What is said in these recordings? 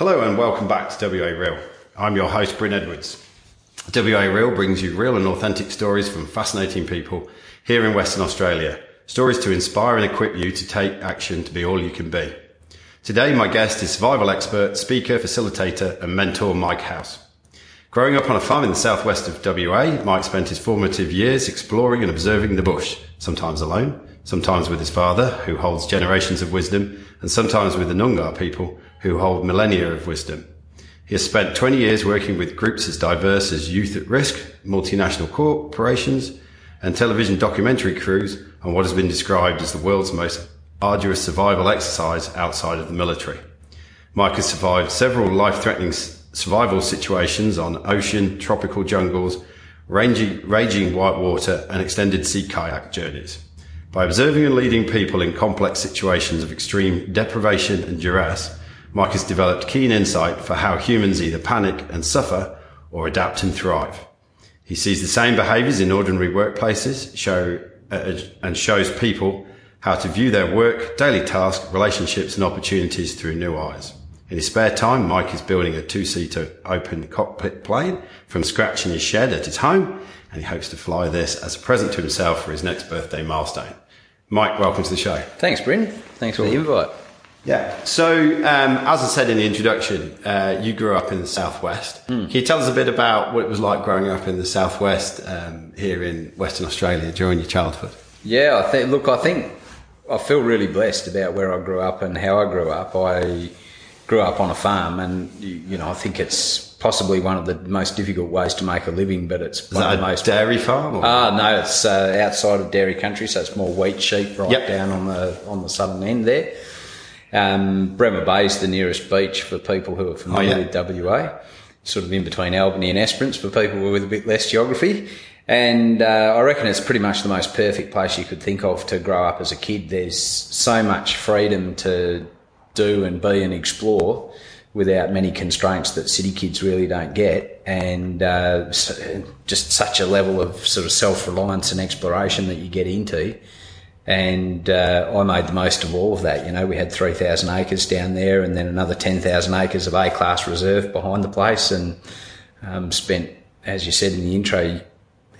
Hello and welcome back to WA Real. I'm your host, Bryn Edwards. WA Real brings you real and authentic stories from fascinating people here in Western Australia. Stories to inspire and equip you to take action to be all you can be. Today, my guest is survival expert, speaker, facilitator, and mentor Mike House. Growing up on a farm in the southwest of WA, Mike spent his formative years exploring and observing the bush, sometimes alone, sometimes with his father, who holds generations of wisdom, and sometimes with the Noongar people, who hold millennia of wisdom. He has spent 20 years working with groups as diverse as Youth at Risk, multinational corporations, and television documentary crews on what has been described as the world's most arduous survival exercise outside of the military. Mike has survived several life-threatening survival situations on ocean, tropical jungles, ranging, raging whitewater, and extended sea kayak journeys. By observing and leading people in complex situations of extreme deprivation and duress, Mike has developed keen insight for how humans either panic and suffer or adapt and thrive. He sees the same behaviors in ordinary workplaces show, uh, and shows people how to view their work, daily tasks, relationships and opportunities through new eyes. In his spare time, Mike is building a two-seater open cockpit plane from scratch in his shed at his home, and he hopes to fly this as a present to himself for his next birthday milestone. Mike, welcome to the show. Thanks, Bryn. Thanks cool. for the invite. Yeah. So, um, as I said in the introduction, uh, you grew up in the southwest. Mm. Can you tell us a bit about what it was like growing up in the southwest um, here in Western Australia during your childhood? Yeah, I think. Look, I think I feel really blessed about where I grew up and how I grew up. I grew up on a farm, and you know, I think it's possibly one of the most difficult ways to make a living, but it's one of the most dairy farm. Ah, uh, no, it's uh, outside of dairy country, so it's more wheat, sheep, right yep. down on the on the southern end there. Um, Bremer Bay is the nearest beach for people who are familiar oh, yeah. with WA, sort of in between Albany and Esperance for people with a bit less geography. And uh, I reckon it's pretty much the most perfect place you could think of to grow up as a kid. There's so much freedom to do and be and explore without many constraints that city kids really don't get, and uh, just such a level of sort of self reliance and exploration that you get into and uh, I made the most of all of that. You know, we had 3,000 acres down there and then another 10,000 acres of A class reserve behind the place and um, spent, as you said in the intro,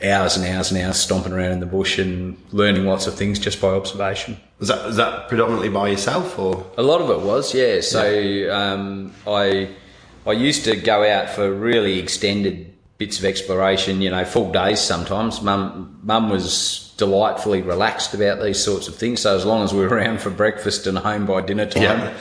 hours and hours and hours stomping around in the bush and learning lots of things just by observation. Was that, was that predominantly by yourself or? A lot of it was, yeah. So yeah. Um, I, I used to go out for really extended bits of exploration, you know, full days sometimes. Mum, mum was delightfully relaxed about these sorts of things. So as long as we were around for breakfast and home by dinner time, yeah.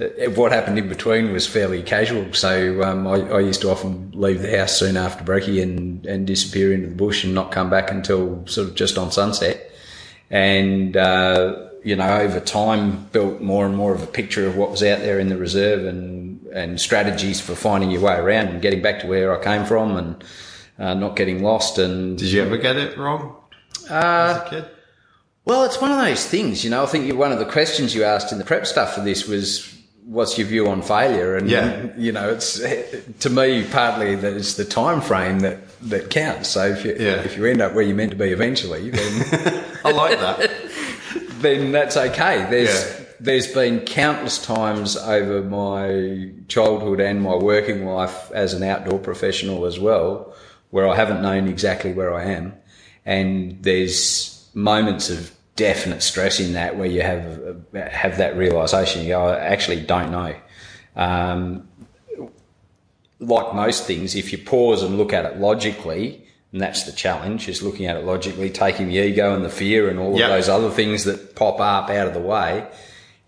Uh, what happened in between was fairly casual. So um, I, I, used to often leave the house soon after brekkie and, and disappear into the bush and not come back until sort of just on sunset. And uh, you know, over time, built more and more of a picture of what was out there in the reserve and and strategies for finding your way around and getting back to where I came from and uh, not getting lost. And did you ever get it wrong? Uh, as a kid? Well, it's one of those things, you know. I think one of the questions you asked in the prep stuff for this was, "What's your view on failure?" And yeah. you know, it's to me partly that it's the time frame that that counts. So if you yeah. if you end up where you're meant to be eventually, then I like that. then that's okay. There's yeah. There's been countless times over my childhood and my working life as an outdoor professional as well, where I haven't known exactly where I am and there's moments of definite stress in that where you have have that realization. You go, I actually don't know. Um, like most things, if you pause and look at it logically, and that's the challenge, is looking at it logically, taking the ego and the fear and all yep. of those other things that pop up out of the way,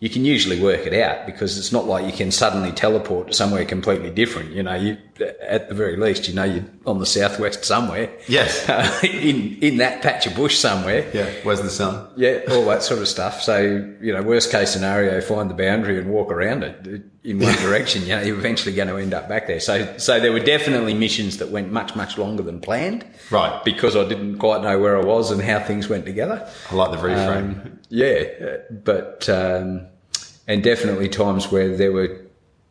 you can usually work it out because it's not like you can suddenly teleport to somewhere completely different. You know, you at the very least, you know, you're on the southwest somewhere. Yes, uh, in in that patch of bush somewhere. Yeah, where's the sun? Yeah, all that sort of stuff. So you know, worst case scenario, find the boundary and walk around it in one direction. You know, you're eventually going to end up back there. So so there were definitely missions that went much much longer than planned. Right, because I didn't quite know where I was and how things went together. I like the reframe. Um, yeah, but. Um, and definitely times where there were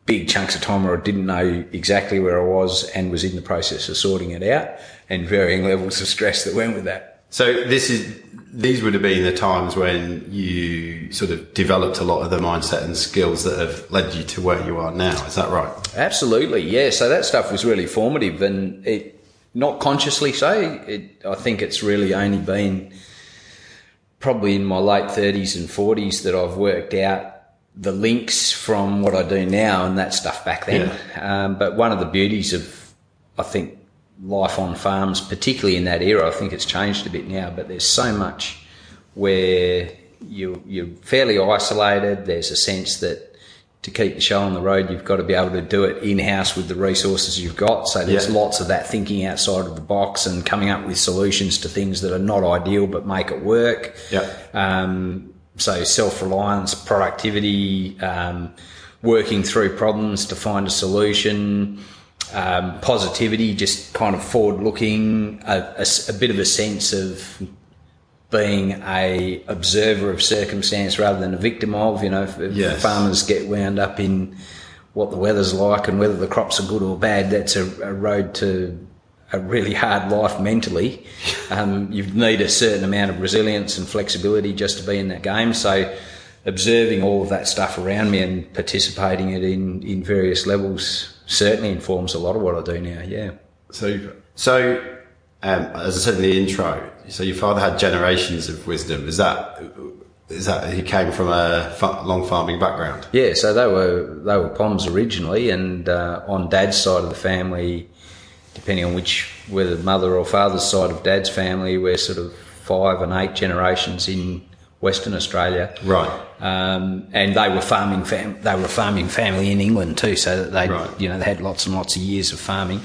big chunks of time where I didn't know exactly where I was and was in the process of sorting it out and varying levels of stress that went with that. So this is these would have been the times when you sort of developed a lot of the mindset and skills that have led you to where you are now. Is that right? Absolutely, yeah. So that stuff was really formative, and it not consciously so. It, I think it's really only been probably in my late thirties and forties that I've worked out the links from what I do now and that stuff back then. Yeah. Um, but one of the beauties of, I think, life on farms, particularly in that era, I think it's changed a bit now, but there's so much where you, you're fairly isolated. There's a sense that to keep the show on the road, you've got to be able to do it in house with the resources you've got. So there's yeah. lots of that thinking outside of the box and coming up with solutions to things that are not ideal but make it work. Yeah. Um, so self reliance, productivity, um, working through problems to find a solution, um, positivity, just kind of forward looking, a, a, a, bit of a sense of being a observer of circumstance rather than a victim of. You know, if, yes. farmers get wound up in what the weather's like and whether the crops are good or bad, that's a, a road to a really hard life mentally. Um, you need a certain amount of resilience and flexibility just to be in that game. So, observing all of that stuff around me and participating it in in various levels certainly informs a lot of what I do now. Yeah. So, so um, as I said in the intro, so your father had generations of wisdom. Is that is that he came from a long farming background? Yeah, so they were they were Poms originally, and uh, on Dad's side of the family, depending on which whether mother or father's side of Dad's family, we're sort of five and eight generations in Western Australia. Right. Um, and they were farming fam- they were a farming family in England too, so that they right. you know they had lots and lots of years of farming.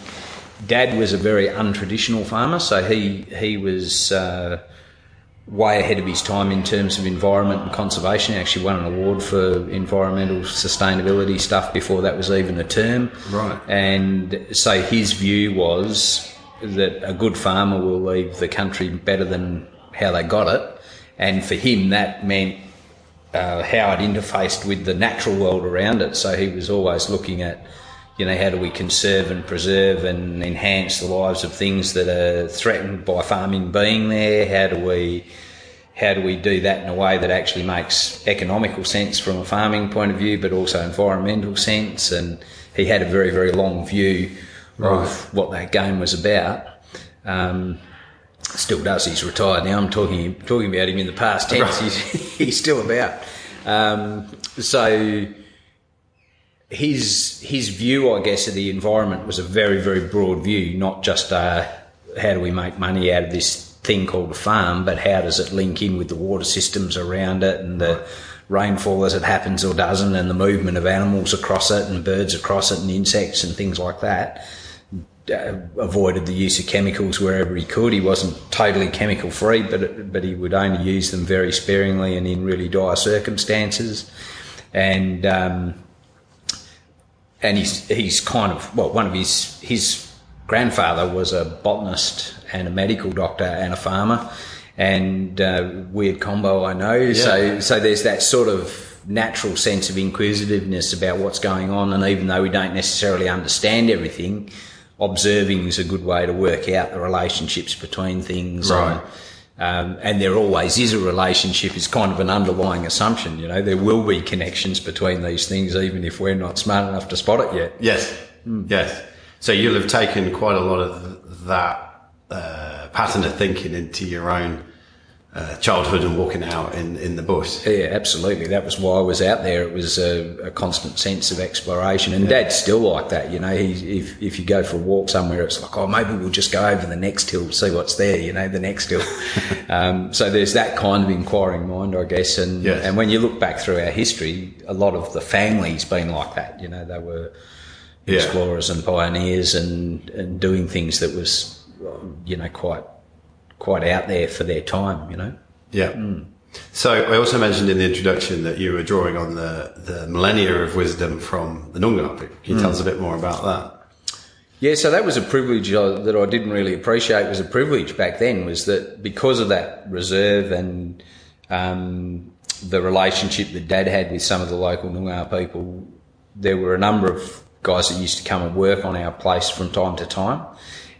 Dad was a very untraditional farmer, so he he was uh, way ahead of his time in terms of environment and conservation. He actually won an award for environmental sustainability stuff before that was even a term. Right. And so his view was that a good farmer will leave the country better than how they got it, and for him that meant uh, how it interfaced with the natural world around it. So he was always looking at you know, how do we conserve and preserve and enhance the lives of things that are threatened by farming being there? How do we how do we do that in a way that actually makes economical sense from a farming point of view, but also environmental sense? And he had a very, very long view right. of what that game was about. Um, still does. He's retired now. I'm talking talking about him in the past tense. Right. He's, he's still about. Um, so his his view, I guess, of the environment was a very very broad view, not just uh, how do we make money out of this thing called a farm, but how does it link in with the water systems around it and the rainfall as it happens or doesn't, and the movement of animals across it and birds across it and insects and things like that. Uh, avoided the use of chemicals wherever he could. He wasn't totally chemical free, but but he would only use them very sparingly and in really dire circumstances. And um, and he's he's kind of well, one of his his grandfather was a botanist and a medical doctor and a farmer, and uh, weird combo, I know. Yeah. So so there's that sort of natural sense of inquisitiveness about what's going on, and even though we don't necessarily understand everything, observing is a good way to work out the relationships between things. Right. And, um, and there always is a relationship is kind of an underlying assumption. You know, there will be connections between these things, even if we're not smart enough to spot it yet. Yes, mm. yes. So you'll have taken quite a lot of that uh, pattern of thinking into your own uh, childhood and walking out in, in the bush. Yeah, absolutely. That was why I was out there. It was a, a constant sense of exploration. And yeah. Dad's still like that. You know, he, if, if you go for a walk somewhere, it's like, oh, maybe we'll just go over the next hill, see what's there, you know, the next hill. um, so there's that kind of inquiring mind, I guess. And, yes. and when you look back through our history, a lot of the family's been like that. You know, they were explorers and pioneers and, and doing things that was, you know, quite quite out there for their time, you know. Yeah. Mm. So I also mentioned in the introduction that you were drawing on the, the millennia of wisdom from the Noongar people. Can you mm. tell us a bit more about that? Yeah, so that was a privilege that I didn't really appreciate. It was a privilege back then was that because of that reserve and um, the relationship that Dad had with some of the local Noongar people, there were a number of guys that used to come and work on our place from time to time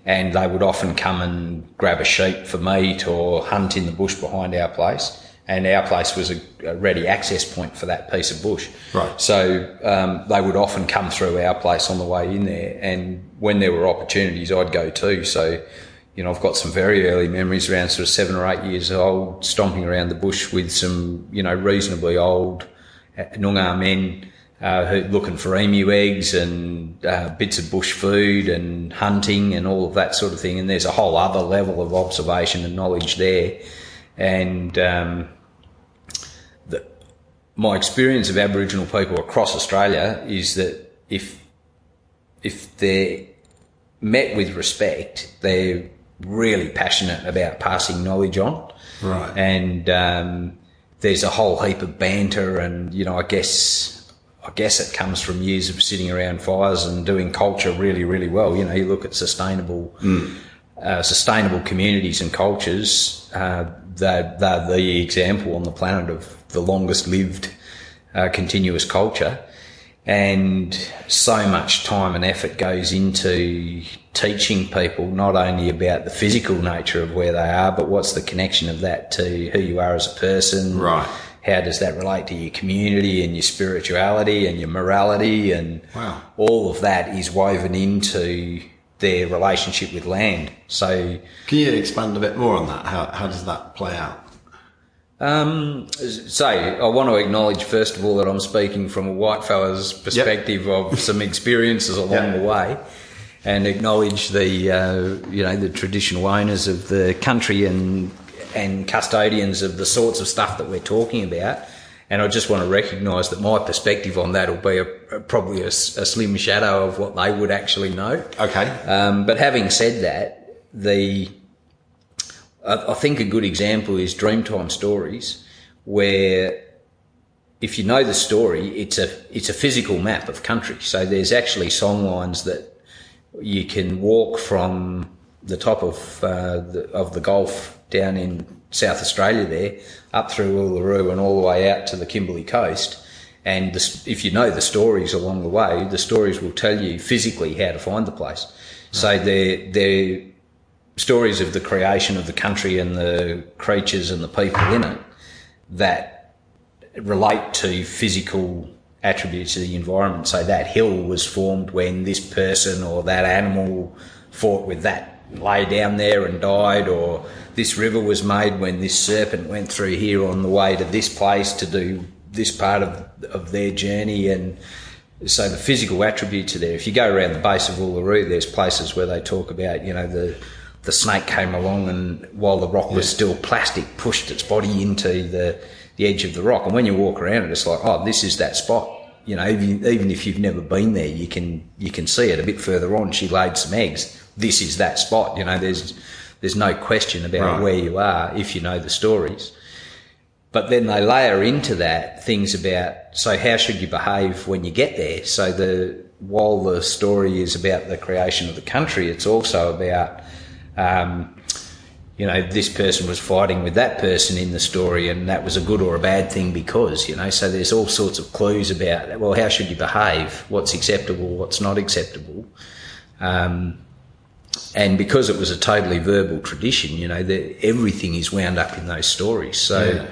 and they would often come and grab a sheep for meat or hunt in the bush behind our place. And our place was a, a ready access point for that piece of bush. Right. So um, they would often come through our place on the way in there, and when there were opportunities, I'd go too. So, you know, I've got some very early memories around sort of seven or eight years old, stomping around the bush with some, you know, reasonably old uh, Noongar men uh, looking for emu eggs and uh, bits of bush food and hunting and all of that sort of thing. And there's a whole other level of observation and knowledge there. And um, the, my experience of Aboriginal people across Australia is that if if they're met with respect, they're really passionate about passing knowledge on. Right. And um, there's a whole heap of banter, and you know, I guess I guess it comes from years of sitting around fires and doing culture really, really well. You know, you look at sustainable, mm. uh, sustainable communities and cultures. Uh, they're, they're the example on the planet of the longest lived uh, continuous culture. And so much time and effort goes into teaching people not only about the physical nature of where they are, but what's the connection of that to who you are as a person. Right how does that relate to your community and your spirituality and your morality and wow. all of that is woven into their relationship with land. So, can you expand a bit more on that? How how does that play out? Um, so I want to acknowledge first of all that I'm speaking from a white fella's perspective yep. of some experiences along yep. the way, and acknowledge the uh, you know the traditional owners of the country and and custodians of the sorts of stuff that we're talking about. And I just want to recognise that my perspective on that will be a, a, probably a, a, slim shadow of what they would actually know. Okay. Um, but having said that, the I, I think a good example is Dreamtime Stories, where if you know the story, it's a it's a physical map of country. So there's actually song lines that you can walk from the top of uh, the, of the Gulf down in South Australia there, up through Uluru and all the way out to the Kimberley coast. And the, if you know the stories along the way, the stories will tell you physically how to find the place. Right. So mm. they're, they're stories of the creation of the country and the creatures and the people in it that relate to physical attributes of the environment. So that hill was formed when this person or that animal fought with that lay down there and died, or this river was made when this serpent went through here on the way to this place to do this part of, of their journey. And so the physical attributes are there. If you go around the base of Uluru, there's places where they talk about, you know, the, the snake came along and while the rock was still plastic, pushed its body into the, the edge of the rock. And when you walk around it, it's like, oh, this is that spot. You know, even, even if you've never been there, you can you can see it a bit further on. She laid some eggs this is that spot. You know, there's there's no question about right. where you are if you know the stories. But then they layer into that things about so how should you behave when you get there. So the while the story is about the creation of the country, it's also about um, you know this person was fighting with that person in the story, and that was a good or a bad thing because you know. So there's all sorts of clues about well, how should you behave? What's acceptable? What's not acceptable? Um, and because it was a totally verbal tradition, you know, everything is wound up in those stories. So yeah.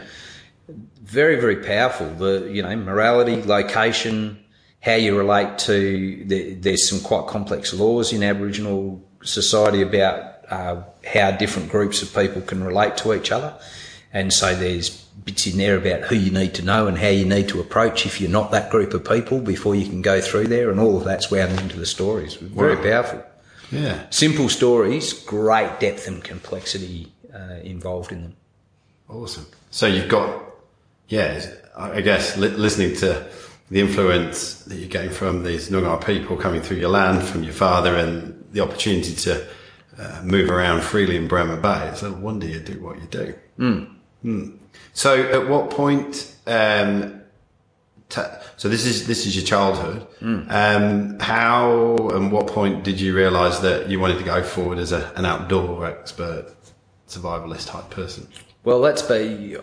very, very powerful. The you know morality, location, how you relate to. The, there's some quite complex laws in Aboriginal society about uh, how different groups of people can relate to each other, and so there's bits in there about who you need to know and how you need to approach if you're not that group of people before you can go through there, and all of that's wound into the stories. Very wow. powerful. Yeah. Simple stories, great depth and complexity uh, involved in them. Awesome. So you've got, yeah, I guess li- listening to the influence that you're getting from these Noongar people coming through your land, from your father, and the opportunity to uh, move around freely in Bremer Bay. It's no wonder you do what you do. Mm. Mm. So, at what point um, so this is this is your childhood. Mm. Um, how and what point did you realise that you wanted to go forward as a, an outdoor expert, survivalist type person? Well, let's be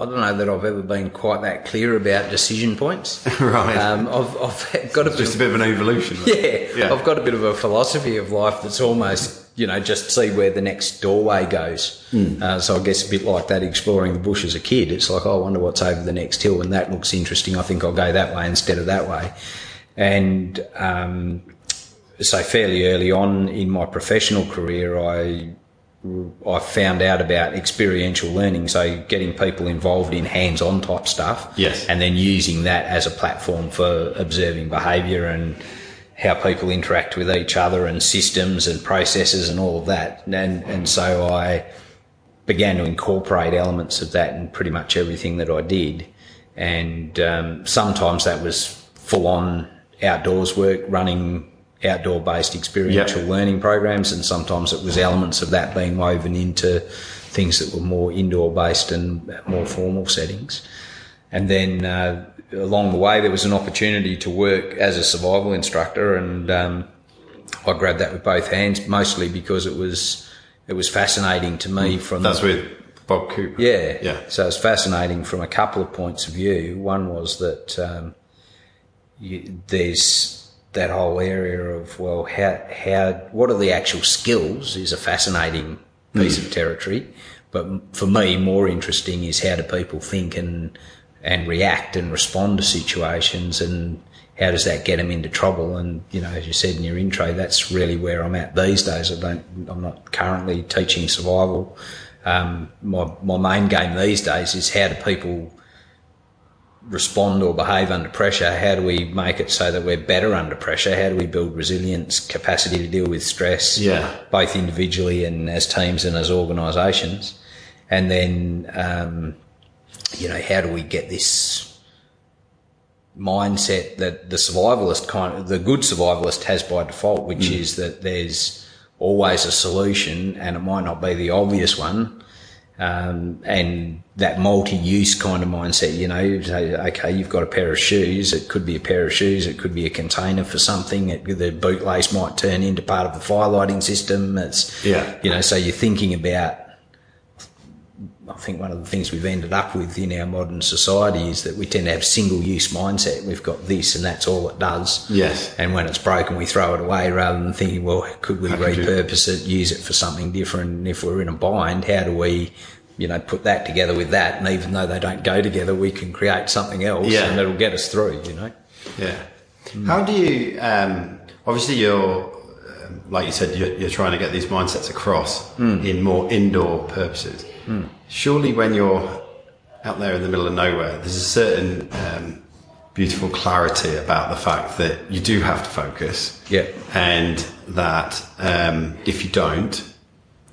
I don't know that I've ever been quite that clear about decision points. right. Um, I've, I've got a just a bit of an evolution. Yeah, yeah, I've got a bit of a philosophy of life that's almost, you know, just see where the next doorway goes. Mm. Uh, so I guess a bit like that, exploring the bush as a kid. It's like, oh, I wonder what's over the next hill, and that looks interesting. I think I'll go that way instead of that way. And um, so fairly early on in my professional career, I I found out about experiential learning, so getting people involved in hands-on type stuff. Yes. And then using that as a platform for observing behaviour and how people interact with each other and systems and processes and all of that. And and so I began to incorporate elements of that in pretty much everything that I did. And um, sometimes that was full-on outdoors work, running outdoor based experiential yep. learning programs, and sometimes it was elements of that being woven into things that were more indoor based and more formal settings. And then uh, along the way, there was an opportunity to work as a survival instructor, and um, I grabbed that with both hands, mostly because it was it was fascinating to me mm. from that's with Bob Cooper. Yeah, yeah. So it's fascinating from a couple of points of view. One was that um, you, there's that whole area of well, how how what are the actual skills is a fascinating piece mm. of territory. But for me, more interesting is how do people think and and react and respond to situations, and how does that get them into trouble? And you know, as you said in your intro, that's really where I'm at these days. I don't, I'm not currently teaching survival. Um, my my main game these days is how do people respond or behave under pressure? How do we make it so that we're better under pressure? How do we build resilience, capacity to deal with stress, yeah. both individually and as teams and as organisations? And then, um, you know, how do we get this mindset that the survivalist kind of, the good survivalist has by default, which mm. is that there's always a solution and it might not be the obvious one, um, and that multi-use kind of mindset, you know, say, okay, you've got a pair of shoes. It could be a pair of shoes. It could be a container for something. It, the bootlace might turn into part of the fire lighting system. It's, yeah, you know, so you're thinking about I think one of the things we've ended up with in our modern society is that we tend to have single use mindset. We've got this and that's all it does. Yes. And when it's broken, we throw it away rather than thinking, well, could we how repurpose it, use it for something different? And if we're in a bind, how do we, you know, put that together with that? And even though they don't go together, we can create something else yeah. and it'll get us through, you know? Yeah. Mm. How do you, um, obviously you're, like you said, you're, you're, trying to get these mindsets across mm. in more indoor purposes. Mm surely when you're out there in the middle of nowhere, there's a certain um, beautiful clarity about the fact that you do have to focus. Yeah. And that um, if you don't,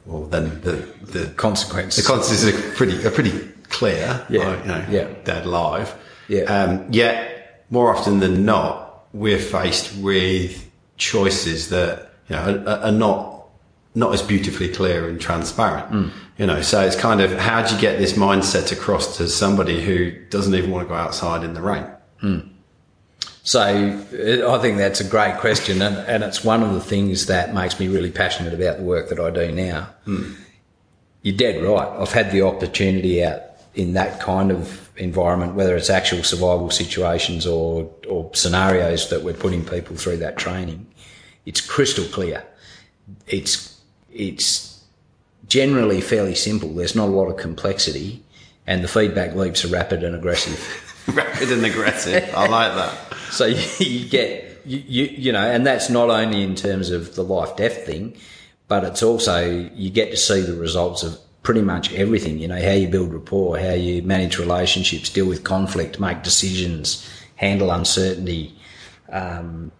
well, then the the consequences the consequences are pretty are pretty clear. Yeah. you know, yeah. Dead live. Yeah. Um, yet more often than not, we're faced with choices that you know are, are not not as beautifully clear and transparent. Mm. You know, so it's kind of how do you get this mindset across to somebody who doesn't even want to go outside in the rain? Mm. So I think that's a great question, and, and, it's one of the things that makes me really passionate about the work that I do now. Mm. You're dead right. I've had the opportunity out in that kind of environment, whether it's actual survival situations or, or scenarios that we're putting people through that training. It's crystal clear. It's it's generally fairly simple. There's not a lot of complexity, and the feedback loops are rapid and aggressive. rapid and aggressive. I like that. So you, you get you, you you know, and that's not only in terms of the life death thing, but it's also you get to see the results of pretty much everything. You know, how you build rapport, how you manage relationships, deal with conflict, make decisions, handle uncertainty. Um,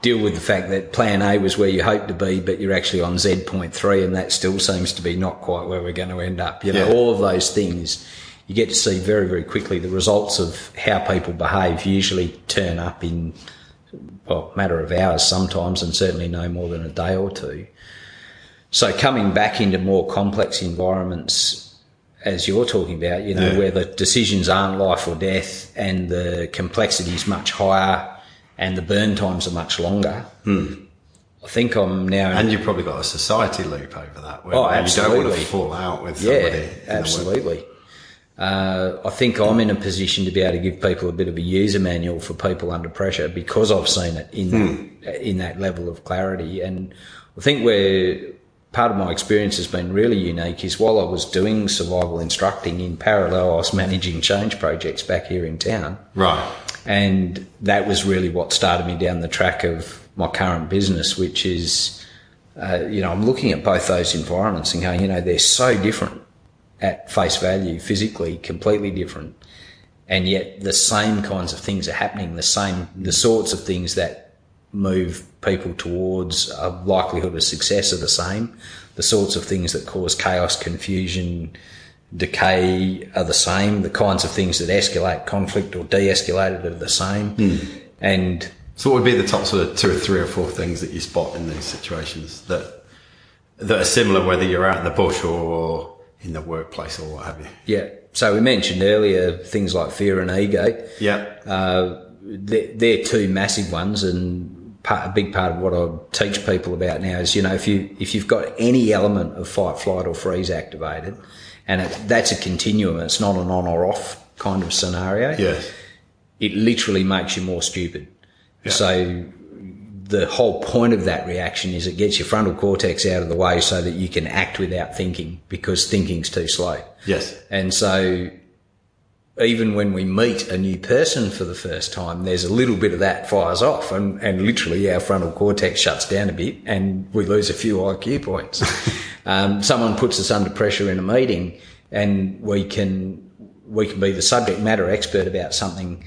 deal with the fact that plan A was where you hoped to be, but you're actually on Z point three, and that still seems to be not quite where we're going to end up. You know, yeah. all of those things you get to see very, very quickly. The results of how people behave usually turn up in well, matter of hours sometimes, and certainly no more than a day or two. So coming back into more complex environments. As you're talking about, you know, yeah. where the decisions aren't life or death and the complexity is much higher, and the burn times are much longer. Hmm. I think I'm now. And you've probably got a society loop over that. Where Oh, absolutely. You don't want to fall out with somebody. yeah, in the work- absolutely. Uh, I think I'm in a position to be able to give people a bit of a user manual for people under pressure because I've seen it in in that level of clarity. And I think where part of my experience has been really unique is while I was doing survival instructing in parallel, I was managing change projects back here in town. Right. And that was really what started me down the track of my current business, which is, uh, you know, I'm looking at both those environments and going, you know, they're so different at face value, physically, completely different. And yet the same kinds of things are happening, the same, the sorts of things that move people towards a likelihood of success are the same. The sorts of things that cause chaos, confusion, decay are the same. The kinds of things that escalate conflict or de-escalate it are the same. And So, what would be the top sort of two or three or four things that you spot in these situations that that are similar, whether you're out in the bush or in the workplace or what have you? yeah, so we mentioned earlier things like fear and ego. Yeah. Uh, they're, they're two massive ones, and part, a big part of what I teach people about now is, you know, if you if you've got any element of fight, flight, or freeze activated, and it, that's a continuum, it's not an on or off kind of scenario. Yes. It literally makes you more stupid. Yeah. So the whole point of that reaction is it gets your frontal cortex out of the way so that you can act without thinking because thinking's too slow. Yes. And so even when we meet a new person for the first time, there's a little bit of that fires off and, and literally our frontal cortex shuts down a bit and we lose a few IQ points. um, someone puts us under pressure in a meeting and we can, we can be the subject matter expert about something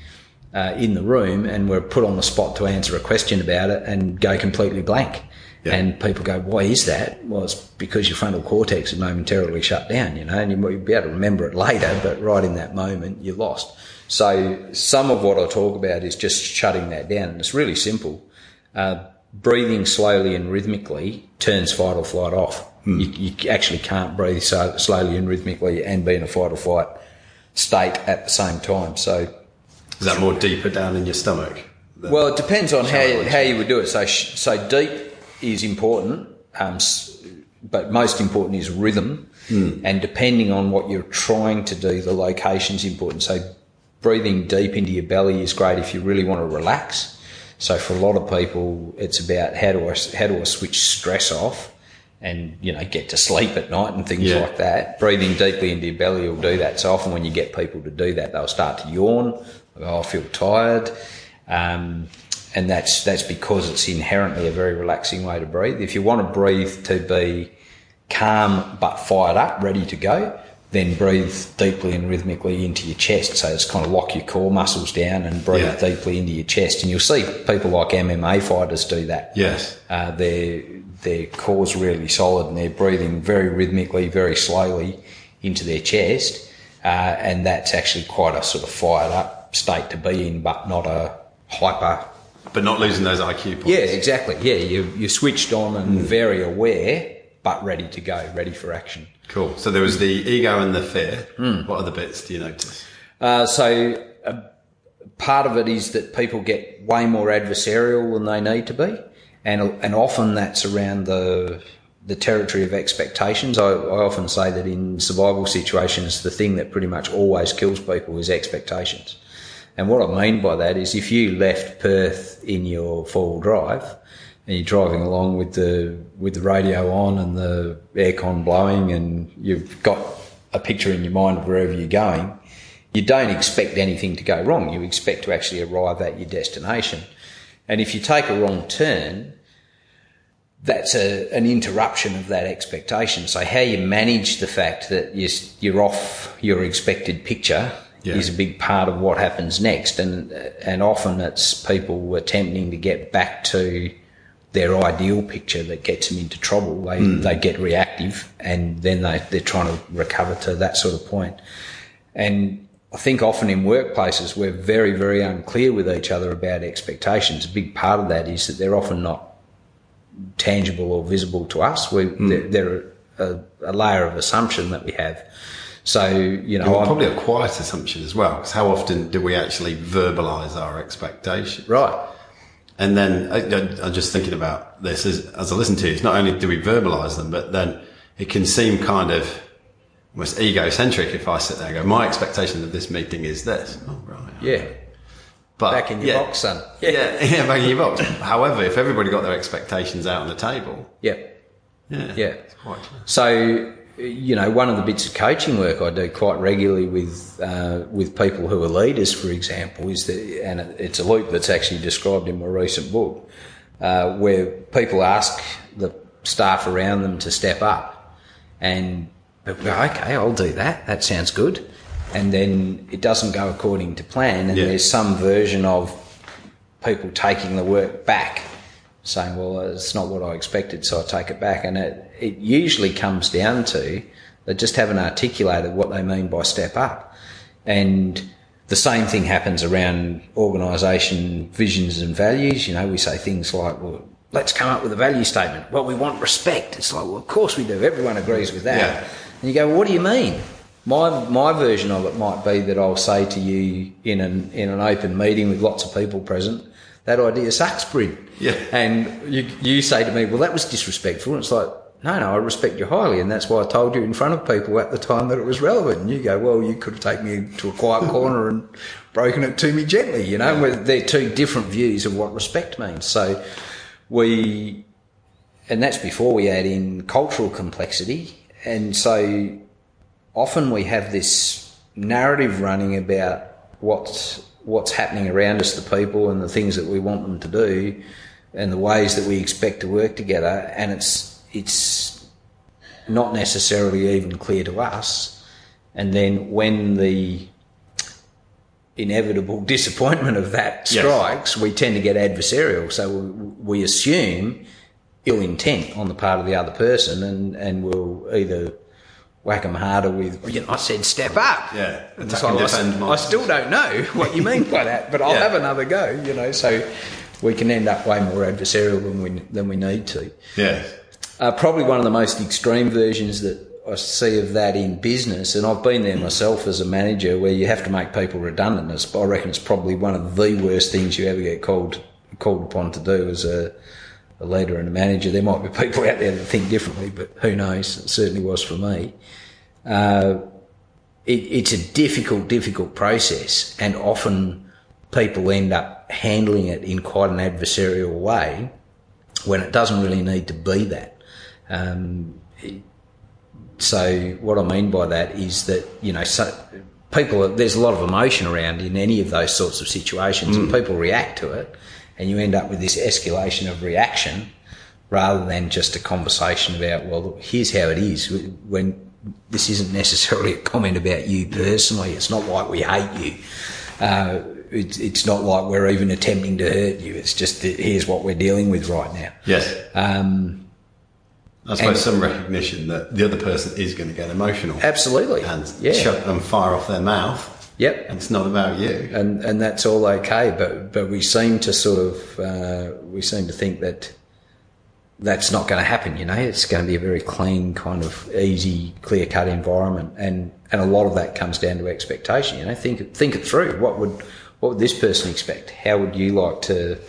uh, in the room and we're put on the spot to answer a question about it and go completely blank. Yeah. And people go, why is that? Well, it's because your frontal cortex is momentarily shut down, you know, and you'll be able to remember it later, but right in that moment, you're lost. So some of what I talk about is just shutting that down. And it's really simple. Uh, breathing slowly and rhythmically turns fight or flight off. You, you actually can't breathe so slowly and rhythmically and be in a fight or flight state at the same time. So Is that more deeper down in your stomach? well, it depends on how, Shallow how you would do it. So, so deep is important, um, but most important is rhythm. And depending on what you're trying to do, the location's important. So, breathing deep into your belly is great if you really want to relax. So, for a lot of people, it's about how do I how do I switch stress off, and you know get to sleep at night and things Yeah. like that. Breathing deeply into your belly will do that. So often when you get people to do that, they'll start to yawn. I feel tired. Um, and that's that's because it's inherently a very relaxing way to breathe. If you want to breathe to be calm but fired up, ready to go, then breathe deeply and rhythmically into your chest. So it's kind of lock your core muscles down and breathe Yeah. deeply into your chest. And you'll see people like MMA fighters do that. Yes. Uh, their their core's really solid and they're breathing very rhythmically, very slowly into their chest, uh, and that's actually quite a sort of fired up state to be in, but not a hyper. But not losing those IQ points. Yeah, exactly. Yeah, you you switched on and very aware, but ready to go, ready for action. Cool. So there was the ego and the fear. Hmm. What other bits do you notice? Uh, so uh, part of it is that people get way more adversarial than they need to be, and and often that's around the the territory of expectations. I, I often say that in survival situations, the thing that pretty much always kills people is expectations. And what I mean by that is if you left Perth in your four wheel drive and you're driving along with the with the radio on and the aircon blowing and you've got a picture in your mind of wherever you're going, you don't expect anything to go wrong. You expect to actually arrive at your destination. And if you take a wrong turn, that's a, an interruption of that expectation. So how you manage the fact that you're, you're off your expected picture Yeah. is a big part of what happens next. And, and often it's people attempting to get back to their ideal picture that gets them into trouble. They, hmm. they get reactive and then they, they're trying to recover to that sort of point. And I think often in workplaces, we're very, very unclear with each other about expectations. A big part of that is that they're often not tangible or visible to us. We, hmm. they're, they're a, a layer of assumption that we have. So, you know, I'm- probably a quiet assumption as well. Because how often do we actually verbalise our expectations? right. And then I, am just thinking about this as, as I listen to you. It's not only do we verbalize them, but then it can seem kind of almost egocentric if I sit there and go, my expectation of this meeting is this. Oh, right. Yeah. But, back in your yeah, box, son. Yeah. yeah, yeah, back in your box. However, if everybody got their expectations out on the table. Yeah. Yeah. Yeah. So you know, one of the bits of coaching work I do quite regularly with uh, with people who are leaders, for example, is that, and it's a loop that's actually described in my recent book, uh, where people ask the staff around them to step up, and people go, "Okay, I'll do that. That sounds good," and then it doesn't go according to plan, and yeah. there's some version of people taking the work back saying, well, it's not what I expected, so I take it back. And it, it usually comes down to they just haven't articulated what they mean by step up. And the same thing happens around organisation visions and values. You know, we say things like, well, let's come up with a value statement. Well, we want respect. It's like, well, of course we do. Everyone agrees with that. Yeah. And you go, well, what do you mean? My, my version of it might be that I'll say to you in an, in an open meeting with lots of people present, that idea sucks, Bryn. Yeah. And you, you say to me, well, that was disrespectful. And it's like, no, no, I respect you highly. And that's why I told you in front of people at the time that it was relevant. And you go, well, you could have taken me to a quiet corner and broken it to me gently, you know, yeah. they're two different views of what respect means. So we, and that's before we add in cultural complexity. And so often we have this narrative running about what's what's happening around us, the people and the things that we want them to do, and the ways that we expect to work together, and it's it's not necessarily even clear to us. And then when the inevitable disappointment of that strikes, yes. we tend to get adversarial. So we assume ill intent on the part of the other person, and and we'll either whack them harder with, you know, I said step up. Yeah. and So I, I, still don't know what you mean by that, but I'll yeah. have another go, you know, so we can end up way more adversarial than we, than we need to. Yeah. Uh, probably one of the most extreme versions that I see of that in business, and I've been there myself as a manager where you have to make people redundant. I reckon it's probably one of the worst things you ever get called, called upon to do as a, a leader and a manager. There might be people out there that think differently, but who knows? It certainly was for me. Uh, it, it's a difficult, difficult process, and often people end up handling it in quite an adversarial way when it doesn't really need to be that. Um, so what I mean by that is that you know so people there's a lot of emotion around in any of those sorts of situations, mm. and people react to it and you end up with this escalation of reaction rather than just a conversation about, well, look, here's how it is. When this isn't necessarily a comment about you personally, it's not like we hate you. Uh, it's, it's not like we're even attempting to hurt you. It's just that here's what we're dealing with right now. Yes. Um, I suppose and, some recognition that the other person is going to get emotional. Absolutely. And yeah. shut them fire off their mouth. Yep. And it's not about you. And and that's all okay, but but we seem to sort of uh, we seem to think that that's not going to happen. You know, it's going to be a very clean, kind of easy, clear cut environment, and and a lot of that comes down to expectation. You know, think think it through. What would what would this person expect? How would you like to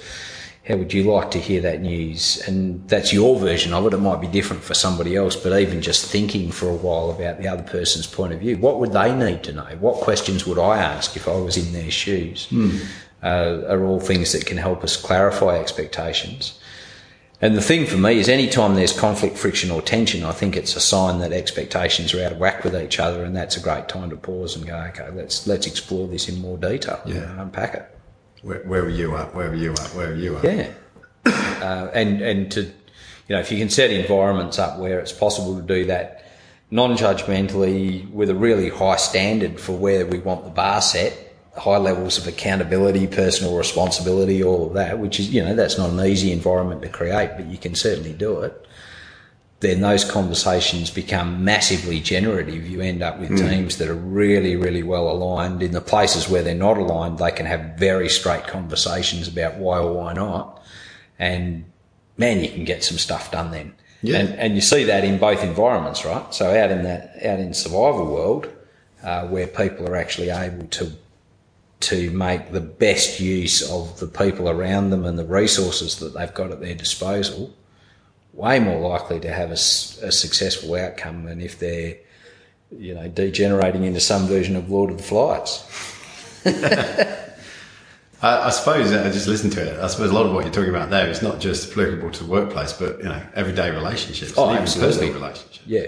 how would you like to hear that news? And that's your version of it. It might be different for somebody else, but even just thinking for a while about the other person's point of view, what would they need to know? What questions would I ask if I was in their shoes? Mm. Uh, are all things that can help us clarify expectations. And the thing for me is anytime there's conflict, friction or tension, I think it's a sign that expectations are out of whack with each other and that's a great time to pause and go, okay, let's, let's explore this in more detail yeah. and unpack it. Where, where, were you at? Where were you at? Where were you at? Yeah. uh, and, and to, you know, if you can set environments up where it's possible to do that non-judgmentally with a really high standard for where we want the bar set, high levels of accountability, personal responsibility, all of that, which is, you know, that's not an easy environment to create, but you can certainly do it then those conversations become massively generative. You end up with mm. teams that are really, really well aligned. In the places where they're not aligned, they can have very straight conversations about why or why not. And man, you can get some stuff done then. Yeah. And, and you see that in both environments, right? So out in that, out in survival world, uh, where people are actually able to to make the best use of the people around them and the resources that they've got at their disposal, way more likely to have a, a successful outcome than if they're, you know, degenerating into some version of Lord of the Flies. I, I suppose I just listen to it. I suppose a lot of what you're talking about there is not just applicable to the workplace, but you know, everyday relationships, Oh, even personal relationships. Yeah.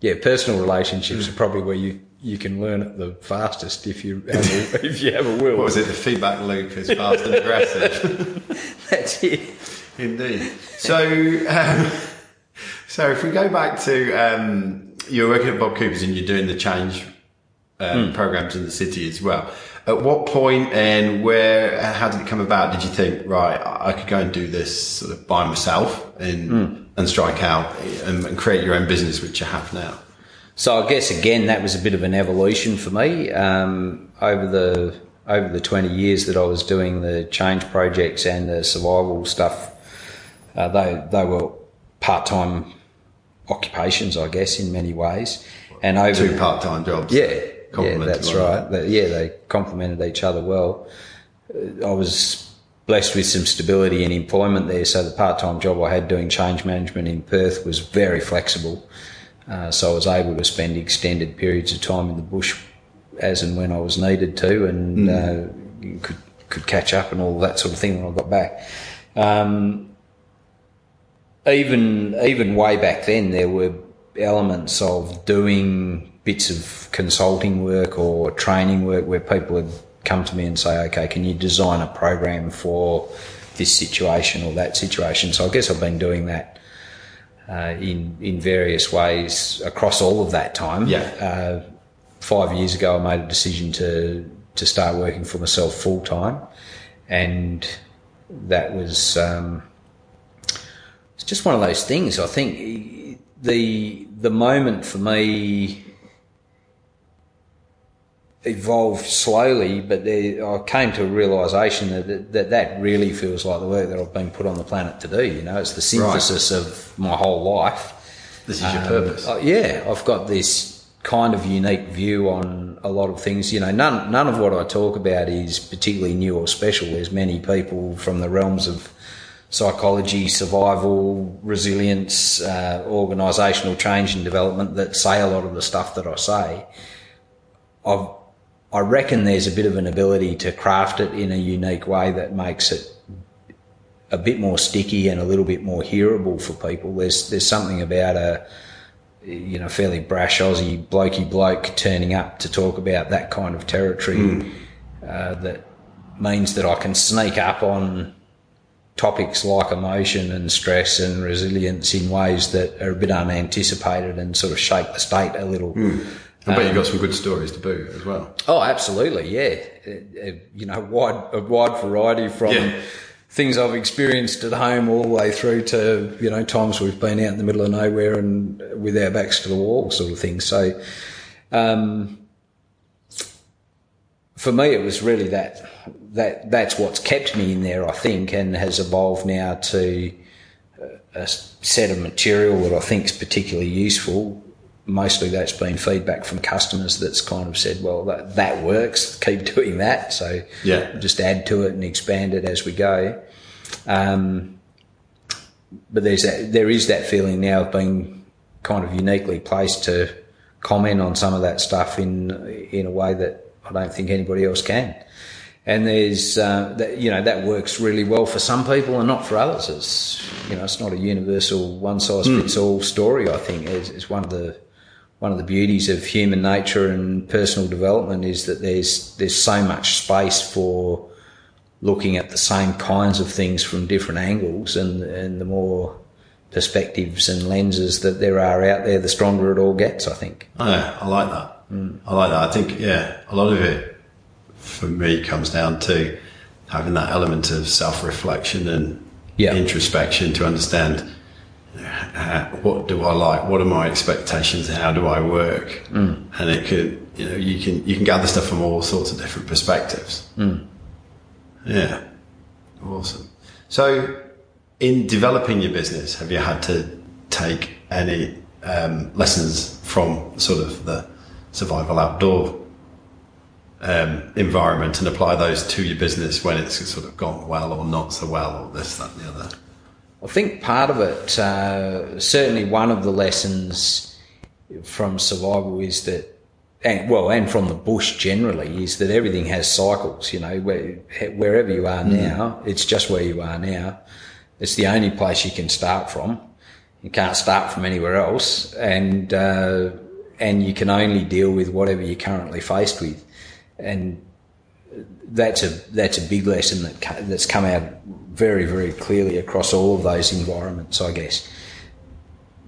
Yeah, personal relationships are probably where you, you can learn it the fastest if you have a, if you have a will. What was it? The feedback loop is fast and aggressive. That's it. Indeed. So, um, so if we go back to um, you're working at Bob Cooper's and you're doing the change um, programs in the city as well. At what point and where? How did it come about? Did you think, right, I could go and do this sort of by myself and and strike out and, and create your own business, which you have now? So I guess again that was a bit of an evolution for me um, over the over the twenty years that I was doing the change projects and the survival stuff. Uh, they they were part time occupations, I guess, in many ways. And over Two part-time jobs. yeah, yeah, that's right. They- yeah, they complemented each other well. Uh, I was blessed with some stability in employment there, so the part-time job I had doing change management in Perth was very flexible. Uh, so I was able to spend extended periods of time in the bush as and when I was needed to, and uh, could could catch up and all that sort of thing when I got back. Um, even even way back then, there were elements of doing bits of consulting work or training work where people would come to me and say, "Okay, can you design a program for this situation or that situation?" So I guess I've been doing that uh, in in various ways across all of that time. Yeah. Uh, five years ago, I made a decision to to start working for myself full time, and that was. Um, just one of those things. I think the the moment for me evolved slowly, but there, I came to a realization that, that that really feels like the work that I've been put on the planet to do. You know, it's the synthesis of my whole life. This is your Um, purpose. uh, yeah, I've got this kind of unique view on a lot of things. You know, none none of what I talk about is particularly new or special. There's many people from the realms of psychology, survival, resilience, uh, organisational change and development that say a lot of the stuff that I say. I've, I reckon there's a bit of an ability to craft it in a unique way that makes it a bit more sticky and a little bit more hearable for people. There's there's something about a you know fairly brash Aussie blokey bloke turning up to talk about that kind of territory uh, that means that I can sneak up on topics like emotion and stress and resilience in ways that are a bit unanticipated and sort of shake the state a little. I bet you've got some good stories to boot as well. Oh, absolutely, yeah. Uh, uh, you know, wide a wide variety from Yeah. things I've experienced at home all the way through to you know times we've been out in the middle of nowhere and with our backs to the wall, sort of thing. So, um, for me, it was really that that that's what's kept me in there, I think, and has evolved now to a set of material that I think is particularly useful. Mostly that's been feedback from customers that's kind of said, well, that, that works, keep doing that. So Yeah. just add to it and expand it as we go. Um, but there's that, there is that feeling now of being kind of uniquely placed to comment on some of that stuff in in a way that I don't think anybody else can. And there's, uh, that, you know, that works really well for some people and not for others. It's, you know, it's not a universal one size fits all story. I think it's, it's one of the one of the beauties of human nature and personal development is that there's there's so much space for looking at the same kinds of things from different angles, and and the more perspectives and lenses that there are out there, the stronger it all gets. I think. Oh, I like that. I like that. I think, yeah, a lot of it for me comes down to having that element of self reflection and Yeah. introspection to understand uh, what do I like, what are my expectations, how do I work, mm. and it could, you know, you can you can gather stuff from all sorts of different perspectives. Yeah, awesome. So, in developing your business, have you had to take any um, lessons from sort of the survival outdoor um, environment and apply those to your business when it's sort of gone well or not so well or this, that, and the other? I think part of it, uh, certainly one of the lessons from survival is that, and well, and from the bush generally, is that everything has cycles. You know, where, wherever you are now, it's just where you are now. It's the only place you can start from. You can't start from anywhere else, and uh, and you can only deal with whatever you're currently faced with, and that's a that's a big lesson that that's come out very very clearly across all of those environments. I guess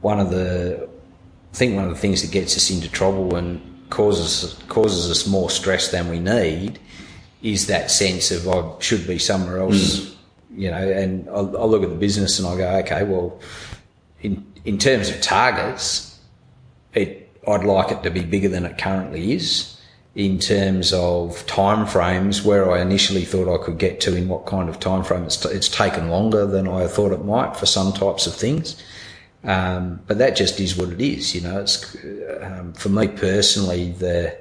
one of the I think one of the things that gets us into trouble and causes causes us more stress than we need is that sense of I should be somewhere else, mm. you know. And I, I look at the business and I go, okay, well, in in terms of targets, it I'd like it to be bigger than it currently is in terms of time frames where I initially thought I could get to in what kind of time frame it's, t- it's taken longer than I thought it might for some types of things. Um, but that just is what it is, you know. It's um, for me personally, the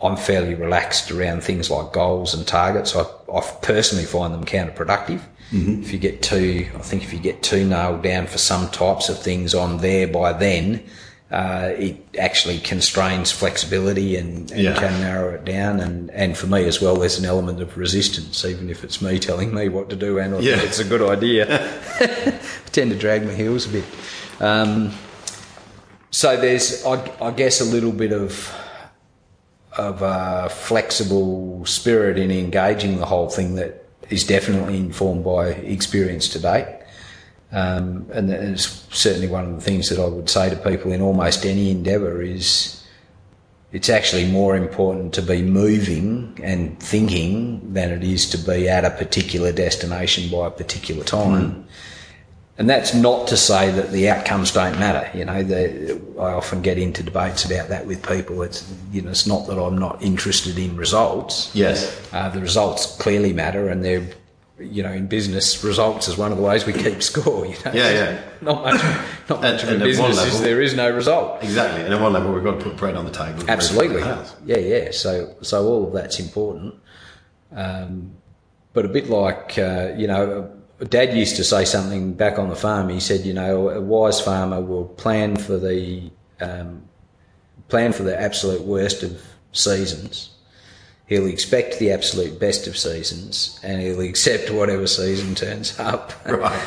I'm fairly relaxed around things like goals and targets. I, I personally find them counterproductive. Mm-hmm. If you get too, I think if you get too nailed down for some types of things on there by then, uh, it actually constrains flexibility and, and yeah. can narrow it down. And, and for me as well, there's an element of resistance, even if it's me telling me what to do and I yeah. think it's a good idea. I tend to drag my heels a bit. Um, so there's, I, I, guess, a little bit of of a flexible spirit in engaging the whole thing that is definitely informed by experience to date. Um, and it's certainly one of the things that I would say to people in almost any endeavour is it's actually more important to be moving and thinking than it is to be at a particular destination by a particular time. Mm. And that's not to say that the outcomes don't matter. You know, the, I often get into debates about that with people. It's you know, it's not that I'm not interested in results. Yes, uh, the results clearly matter, and they're you know, in business, results is one of the ways we keep score. You know? Yeah, yeah. Not much, not much of a business level, is there is no result. Exactly. And at one level, we've got to put bread on the table. Absolutely. Yeah, yeah. So, so all of that's important. Um, but a bit like, uh, you know, Dad used to say something back on the farm. He said, you know, a wise farmer will plan for the um, plan for the absolute worst of seasons he'll expect the absolute best of seasons and he'll accept whatever season turns up. Right.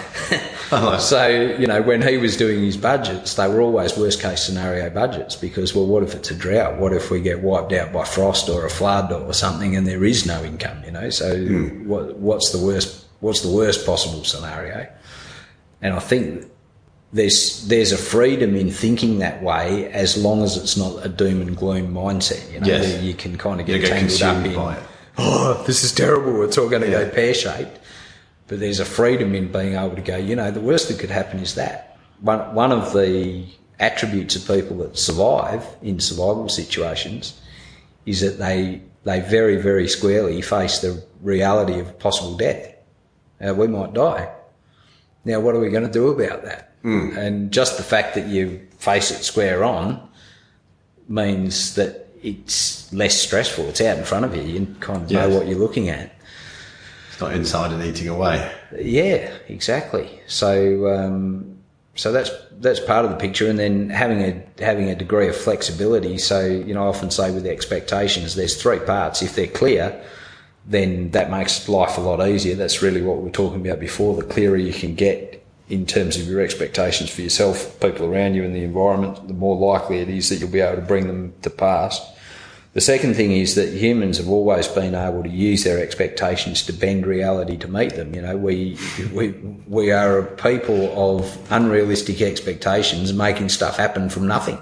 so, you know, when he was doing his budgets, they were always worst case scenario budgets because, well, what if it's a drought? What if we get wiped out by frost or a flood or something and there is no income, you know? So mm. what, what's the worst, what's the worst possible scenario? And I think there's there's a freedom in thinking that way as long as it's not a doom and gloom mindset. You know, yes. you can kind of get, get tangled up in. Oh, this is terrible. It's all going to yeah. go pear shaped. But there's a freedom in being able to go. You know, the worst that could happen is that one one of the attributes of people that survive in survival situations is that they they very very squarely face the reality of possible death. Uh, we might die. Now, what are we going to do about that? Mm. And just the fact that you face it square on means that it's less stressful. It's out in front of you. You kind of yes. know what you're looking at. It's not inside and eating away. Yeah, exactly. So, um, so that's that's part of the picture, and then having a having a degree of flexibility. So, you know, I often say with expectations, there's three parts. If they're clear, then that makes life a lot easier. That's really what we were talking about before. The clearer you can get in terms of your expectations for yourself, people around you, and the environment, the more likely it is that you'll be able to bring them to pass. The second thing is that humans have always been able to use their expectations to bend reality to meet them. You know, we we we are a people of unrealistic expectations, making stuff happen from nothing.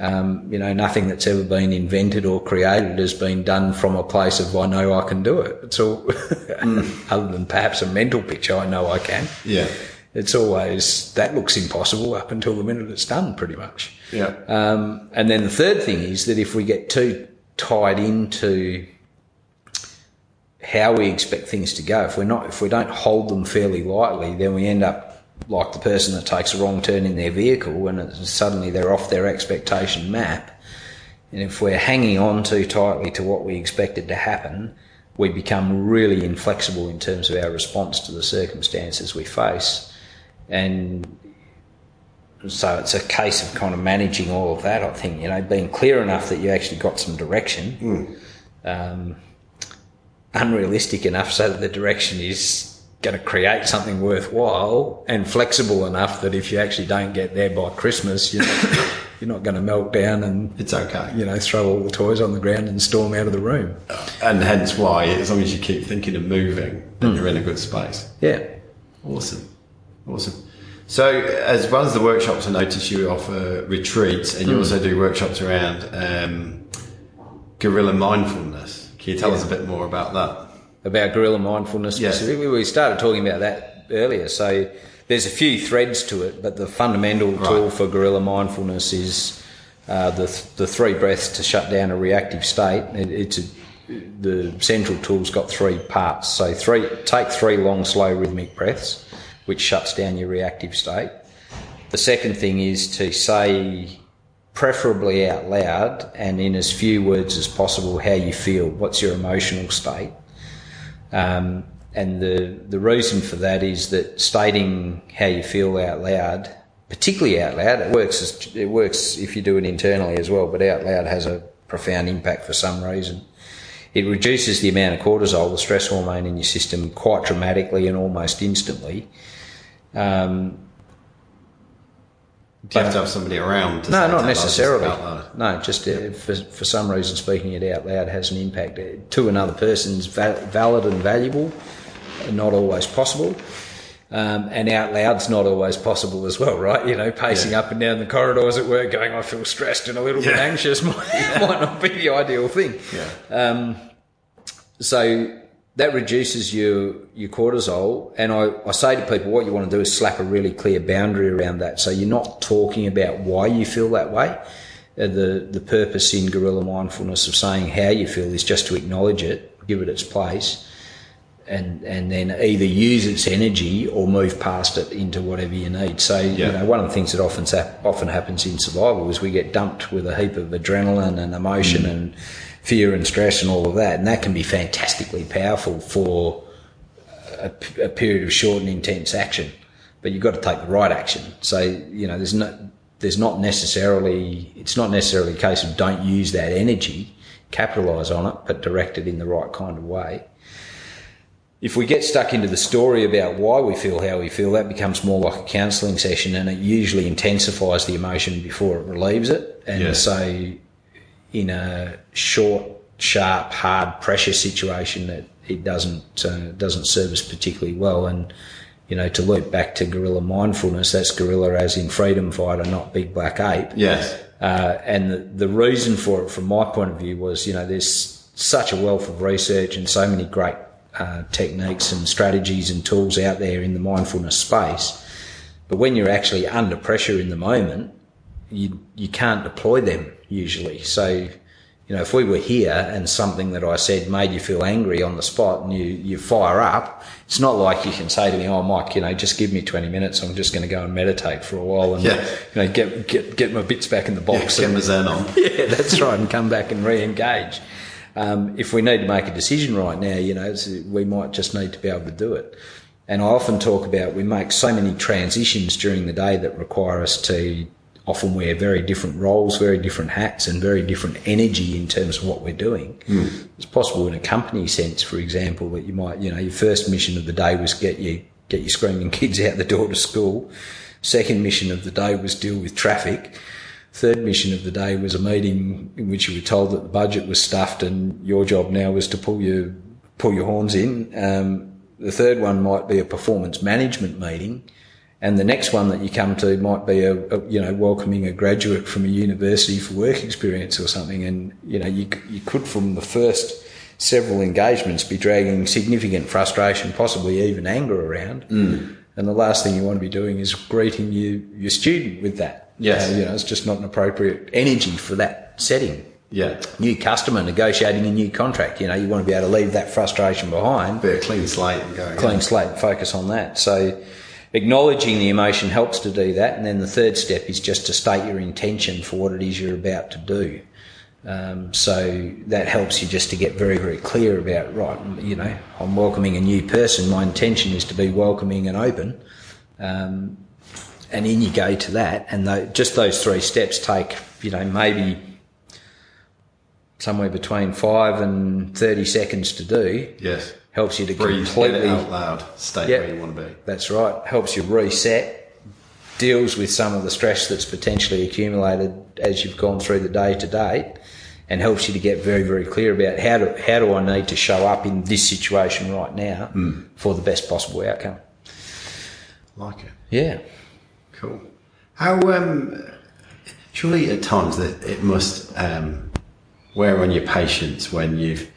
Um, you know, nothing that's ever been invented or created has been done from a place of I know I can do it. It's all, other than perhaps a mental picture, I know I can. Yeah it's always that looks impossible up until the minute it's done, pretty much. Yeah. Um, and then the third thing is that if we get too tied into how we expect things to go, if we're not, if we don't hold them fairly lightly, then we end up like the person that takes a wrong turn in their vehicle and suddenly they're off their expectation map. And if we're hanging on too tightly to what we expected to happen, we become really inflexible in terms of our response to the circumstances we face. And so it's a case of kind of managing all of that, I think, you know, being clear enough that you actually got some direction, Mm. um, unrealistic enough so that the direction is going to create something worthwhile, and flexible enough that if you actually don't get there by Christmas, you're not, you're not going to melt down and It's okay. you know, throw all the toys on the ground and storm out of the room. And hence why, as long as you keep thinking of moving, then you're in a good space. Yeah. Awesome. Awesome. So, as well as the workshops, I notice you offer retreats and you also do workshops around um, guerrilla mindfulness. Can you tell us a bit more about that? About guerrilla mindfulness Yeah. specifically, we started talking about that earlier. So there's a few threads to it, but the fundamental tool for guerrilla mindfulness is uh, the, the three breaths to shut down a reactive state. It, it's a, the central tool's got three parts. So three, take three long, slow rhythmic breaths, which shuts down your reactive state. The second thing is to say, preferably out loud and in as few words as possible, how you feel. What's your emotional state? Um, and the, the reason for that is that stating how you feel out loud, particularly out loud, it works, as, it works if you do it internally as well, but out loud has a profound impact for some reason. It reduces the amount of cortisol, the stress hormone in your system, quite dramatically and almost instantly. Um, Do you have to have somebody around? To no, not out loud, just necessarily. No, just uh, for, for some reason, speaking it out loud has an impact uh, to another person's val- valid and valuable, not always possible. Um, and out loud's not always possible as well, right? You know, pacing Yeah. up and down the corridors at work, going, "I feel stressed and a little bit anxious," might, might not be the ideal thing. Yeah. Um, so that reduces your your cortisol, and I, I say to people, what you want to do is slap a really clear boundary around that. So you're not talking about why you feel that way. Uh, the the purpose in guerrilla mindfulness of saying how you feel is just to acknowledge it, give it its place, and and then either use its energy or move past it into whatever you need. So Yeah. you know, one of the things that often often happens in survival is we get dumped with a heap of adrenaline and emotion mm. and fear and stress and all of that, and that can be fantastically powerful for a, a period of short and intense action. But you've got to take the right action. So you know, there's no there's not necessarily it's not necessarily a case of don't use that energy, capitalise on it, but direct it in the right kind of way if we get stuck into the story about why we feel how we feel, that becomes more like a counselling session and it usually intensifies the emotion before it relieves it. And Yeah. so, in a short, sharp, hard pressure situation, it, it doesn't uh, doesn't serve us particularly well. And you know, to loop back to guerrilla mindfulness, that's guerrilla as in freedom fighter, not big black ape. Yes. Uh, and the, the reason for it, from my point of view, was you know there's such a wealth of research and so many great uh, techniques and strategies and tools out there in the mindfulness space. But when you're actually under pressure in the moment, you you can't deploy them usually. So, you know, if we were here and something that I said made you feel angry on the spot and you, you fire up, it's not like you can say to me, "Oh, Mike, you know, just give me twenty minutes. I'm just going to go and meditate for a while and Yeah. you know get get get my bits back in the box Get and my zen on. yeah, that's right, and come back and re-engage. Um, if we need to make a decision right now, you know, we might just need to be able to do it. And I often talk about we make so many transitions during the day that require us to often wear very different roles, very different hats, and very different energy in terms of what we're doing. It's possible in a company sense, for example, that you might, you know, your first mission of the day was get you get your screaming kids out the door to school. Second mission of the day was deal with traffic. Third mission of the day was a meeting in which you were told that the budget was stuffed and your job now was to pull your pull your horns in. Um, the third one might be a performance management meeting, and the next one that you come to might be a, a you know welcoming a graduate from a university for work experience or something. And you know you you could from the first several engagements be dragging significant frustration, possibly even anger around. And the last thing you want to be doing is greeting you, your student with that. Yes. Uh, you know, it's just not an appropriate energy for that setting. Yeah. New customer negotiating a new contract. You know, you want to be able to leave that frustration behind, Bit of clean slate and go. clean slate, focus on that. So acknowledging the emotion helps to do that. And then the third step is just to state your intention for what it is you're about to do. Um, so that helps you just to get very, very clear about, right, you know, I'm welcoming a new person. My intention is to be welcoming and open. Um, and in you go to that. And the, just those three steps take, you know, maybe somewhere between five and 30 seconds to do. Yes. Helps you to Breathe, completely. out loud, state Yep. where you want to be. That's right. Helps you reset, deals with some of the stress that's potentially accumulated as you've gone through the day to date, and helps you to get very, very clear about how do, how do I need to show up in this situation right now hmm. for the best possible outcome. Like it. Yeah. Cool. How um, surely at times that it must um, wear on your patience when you've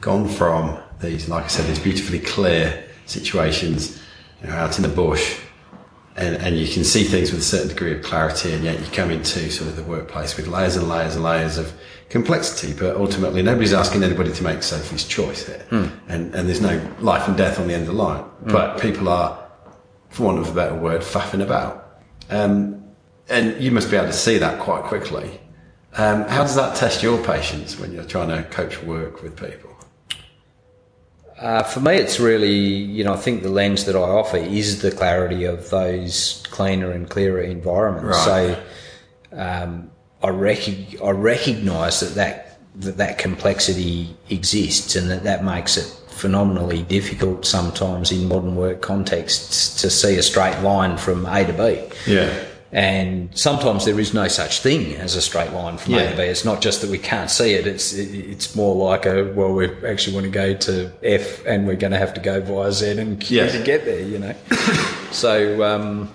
gone from these, like I said, these beautifully clear situations you know, out in the bush, and, and you can see things with a certain degree of clarity, and yet you come into sort of the workplace with layers and layers and layers of complexity. But ultimately, nobody's asking anybody to make Sophie's choice here, and and there's no life and death on the end of the line. But people are for want of a better word, faffing about. Um, and you must be able to see that quite quickly. Um, how does that test your patience when you're trying to coach work with people? Uh, for me, it's really, you know, I think the lens that I offer is the clarity of those cleaner and clearer environments. Right. So um, I, rec- I recognise that that, that that complexity exists and that that makes it phenomenally difficult sometimes in modern work contexts to see a straight line from A to B. Yeah. And sometimes there is no such thing as a straight line from A to B. It's not just that we can't see it. It's it's more like a well, we actually want to go to F, and we're going to have to go via Z and Q Yes. to get there. You know. so um,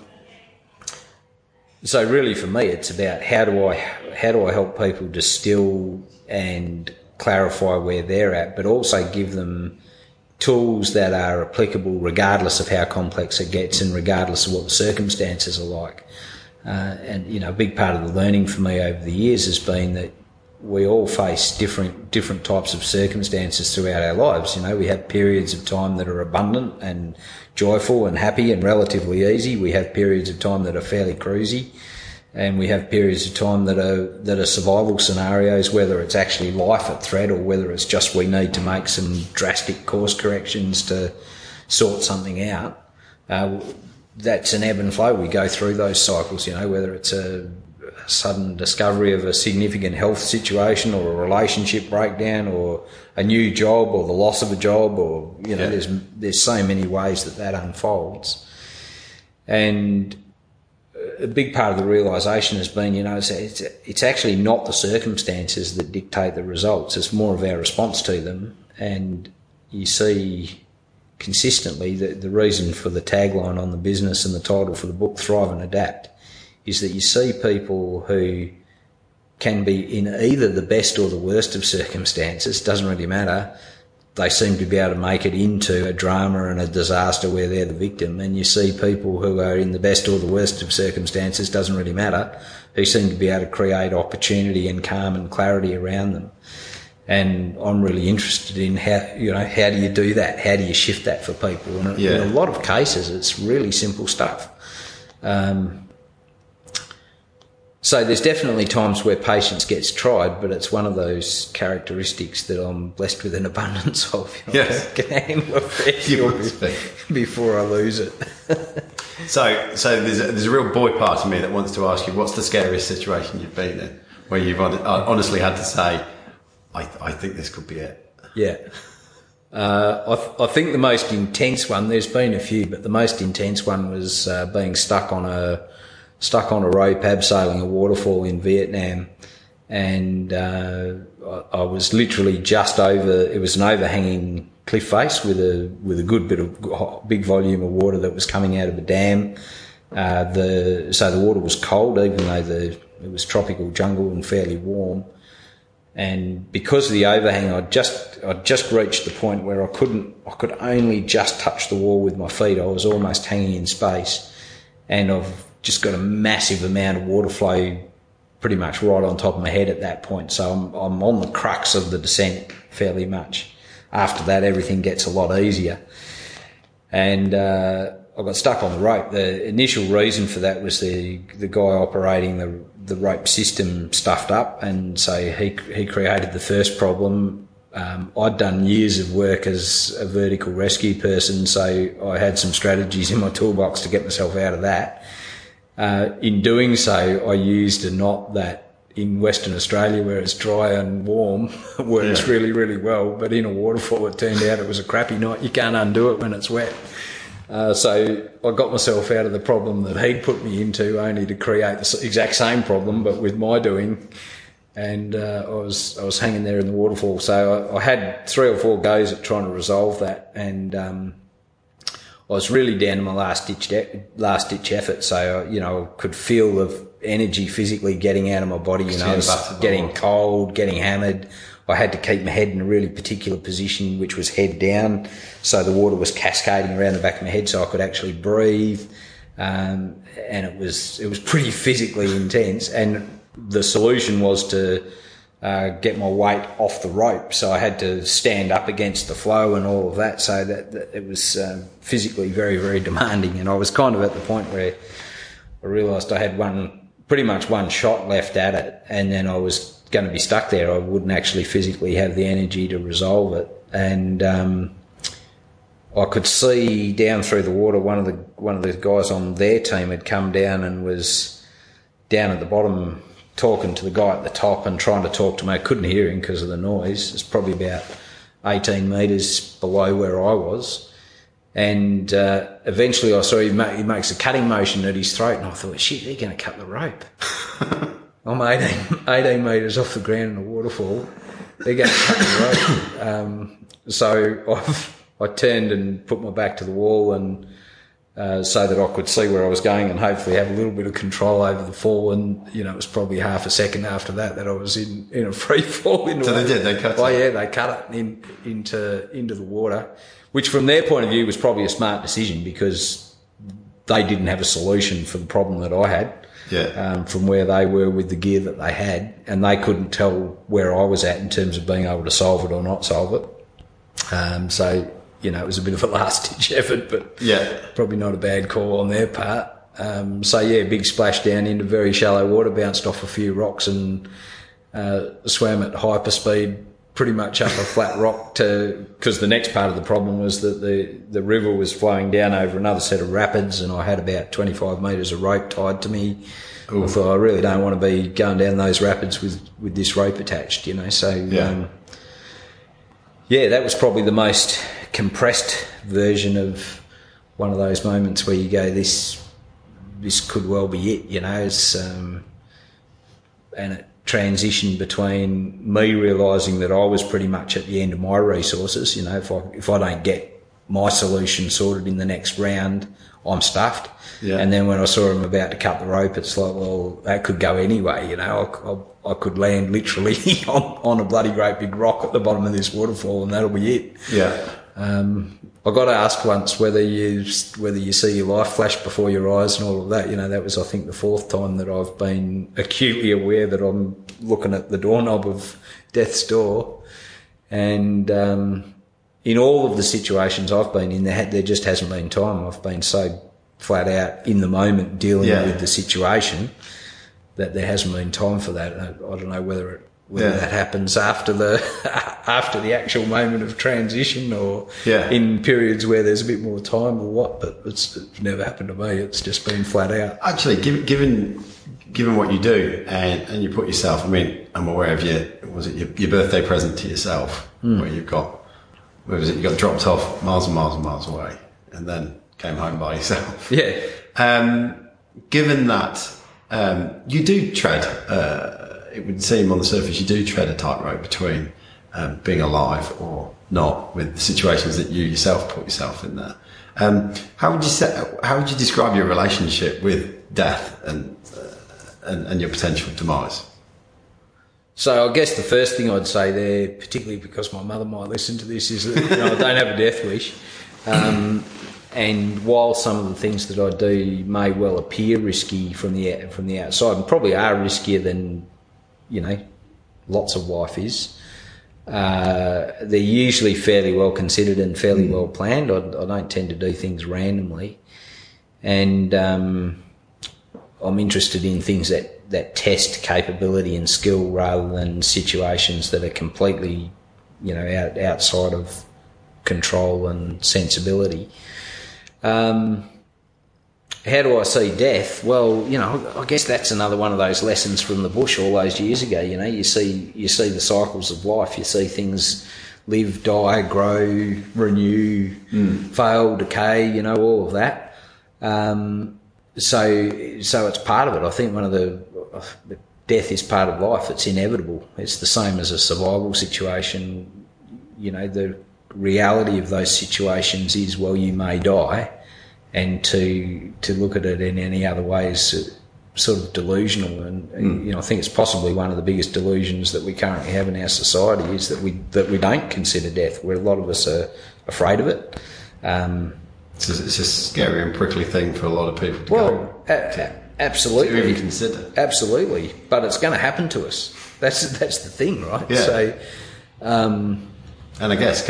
so really, for me, it's about how do I how do I help people distill and clarify where they're at, but also give them tools that are applicable regardless of how complex it gets and regardless of what the circumstances are like. Uh, and you know, a big part of the learning for me over the years has been that we all face different different types of circumstances throughout our lives. You know, we have periods of time that are abundant and joyful and happy and relatively easy. We have periods of time that are fairly cruisy, and we have periods of time that are that are survival scenarios, whether it's actually life at threat or whether it's just we need to make some drastic course corrections to sort something out. Uh, that's an ebb and flow. We go through those cycles, you know, whether it's a sudden discovery of a significant health situation or a relationship breakdown or a new job or the loss of a job or, you know, Yeah. there's, there's so many ways that that unfolds. And a big part of the realization has been, you know, it's, it's, it's actually not the circumstances that dictate the results. It's more of our response to them. And you see consistently that the reason for the tagline on the business and the title for the book, Thrive and Adapt, is that you see people who can be in either the best or the worst of circumstances, doesn't really matter. They seem to be able to make it into a drama and a disaster where they're the victim. And you see people who are in the best or the worst of circumstances, doesn't really matter, who seem to be able to create opportunity and calm and clarity around them. And I'm really interested in how, you know, how do you do that? How do you shift that for people? And Yeah. in a lot of cases, it's really simple stuff. Um, so there's definitely times where patience gets tried, but it's one of those characteristics that I'm blessed with an abundance of. You know, Yes. I can handle a fair before I lose it. So, so there's a, there's a real boy part of me that wants to ask you, what's the scariest situation you've been in where you've uh, honestly had to say, I, I think this could be it. Yeah. Uh, I, th- I think the most intense one. There's been a few, but the most intense one was uh, being stuck on a stuck on a rope abseiling a waterfall in Vietnam, and uh, I, was literally just over. It was an overhanging cliff face with a with a good bit of big volume of water that was coming out of a dam. Uh, the so the water was cold, even though the it was tropical jungle and fairly warm and because of the overhang, I just I just reached the point where I couldn't I could only just touch the wall with my feet. I was almost hanging in space, and I've just got a massive amount of water flow pretty much right on top of my head at that point. So I'm I'm on the crux of the descent fairly much. After that, everything gets a lot easier, and uh, I got stuck on the rope. The initial reason for that was the the guy operating the the rope system stuffed up, and so he he created the first problem. Um, I'd done years of work as a vertical rescue person, so I had some strategies in my toolbox to get myself out of that. Uh, in doing so, I used a knot that in Western Australia, where it's dry and warm, works yeah. really, really well. But in a waterfall, it turned out it was a crappy knot. You can't undo it when it's wet. Uh, so I got myself out of the problem that he'd put me into, only to create the exact same problem, but with my doing. And uh, I was I was hanging there in the waterfall. So I, I, had three or four goes at trying to resolve that, and um, I was really down to my last ditch last ditch effort. So you know, I could feel the energy physically getting out of my body. You know, getting cold, getting hammered. I had to keep my head in a really particular position, which was head down, so the water was cascading around the back of my head, so I could actually breathe. Um, and it was it was pretty physically intense. And the solution was to uh, get my weight off the rope, so I had to stand up against the flow and all of that. So that, that it was um, physically very very demanding. And I was kind of at the point where I realised I had one pretty much one shot left at it, and then I was going to be stuck there. I wouldn't actually physically have the energy to resolve it, and um, I could see down through the water. One of the one of the guys on their team had come down and was down at the bottom talking to the guy at the top and trying to talk to me. I couldn't hear him because of the noise. It's probably about 18 metres below where I was. And uh, eventually I saw he, he makes a cutting motion at his throat, and I thought, shit, they're going to cut the rope. I'm 18, 18 metres off the ground in a waterfall. They're going to cut the rope. Um, so I've, I turned and put my back to the wall and uh, so that I could see where I was going and hopefully have a little bit of control over the fall. And you know, it was probably half a second after that that I was in, in a free fall. Into so they did. They cut. Oh it. yeah, they cut it in, into into the water, which from their point of view was probably a smart decision because they didn't have a solution for the problem that I had yeah. um, from where they were with the gear that they had, and they couldn't tell where I was at in terms of being able to solve it or not solve it. Um, so you know, it was a bit of a last ditch effort, but yeah, probably not a bad call on their part. Um, so yeah, big splash down into very shallow water, bounced off a few rocks and uh, swam at hyper speed pretty much up a flat rock to because the next part of the problem was that the the river was flowing down over another set of rapids and I had about 25 metres of rope tied to me. Ooh. I thought I really don't want to be going down those rapids with with this rope attached, you know. So yeah, um, yeah that was probably the most compressed version of one of those moments where you go this this could well be it, you know. It's um, and it transition between me realizing that I was pretty much at the end of my resources. You know, if I if I don't get my solution sorted in the next round, I'm stuffed. Yeah. And then when I saw him about to cut the rope, it's like, well, that could go anyway. You know, I, I, I could land literally on, on, a bloody great big rock at the bottom of this waterfall, and that'll be it. Yeah. Um, I got asked once whether you whether you see your life flash before your eyes and all of that. You know, that was I think the fourth time that I've been acutely aware that I'm looking at the doorknob of death's door, and um, in all of the situations I've been in, there there just hasn't been time. I've been so flat out in the moment dealing yeah. with the situation that there hasn't been time for that. I, I don't know whether it whether yeah. that happens after the after the actual moment of transition or yeah. in periods where there's a bit more time or what. But it's, it's never happened to me. It's just been flat out. Actually, given given, given what you do and, and you put yourself, I mean, I'm aware of your was it your, your birthday present to yourself mm. where you've got where was it you got dropped off miles and miles and miles away and then came home by yourself. Yeah. Um, given that um, you do tread. Uh, it would seem on the surface you do tread a tightrope between um, being alive or not with the situations that you yourself put yourself in there. Um, how would you say, how would you describe your relationship with death and, uh, and, and your potential demise? So I guess the first thing I'd say there, particularly because my mother might listen to this, is that you know, I don't have a death wish. Um, and while some of the things that I do may well appear risky from the from the outside, and probably are riskier than you know, lots of life is. Uh, they're usually fairly well considered and fairly well planned. I, I, don't tend to do things randomly, and um, I'm interested in things that, that test capability and skill rather than situations that are completely, you know, out, outside of control and sensibility. Um, how do I see death? Well, you know, I guess that's another one of those lessons from the bush all those years ago. You know, you see you see the cycles of life. You see things live, die, grow, renew, mm. fail, decay. You know, all of that. Um, so, so it's part of it. I think one of the death is part of life. It's inevitable. It's the same as a survival situation. You know, the reality of those situations is, well, you may die and to to look at it in any other way is sort of delusional. And mm. you know, I think it's possibly one of the biggest delusions that we currently have in our society is that we that we don't consider death. Where a lot of us are afraid of it. Um, it's, a, it's a scary and prickly thing for a lot of people to well, go. A, absolutely, to even consider. Absolutely, but it's going to happen to us. That's that's the thing, right? Yeah. So. Um, and I guess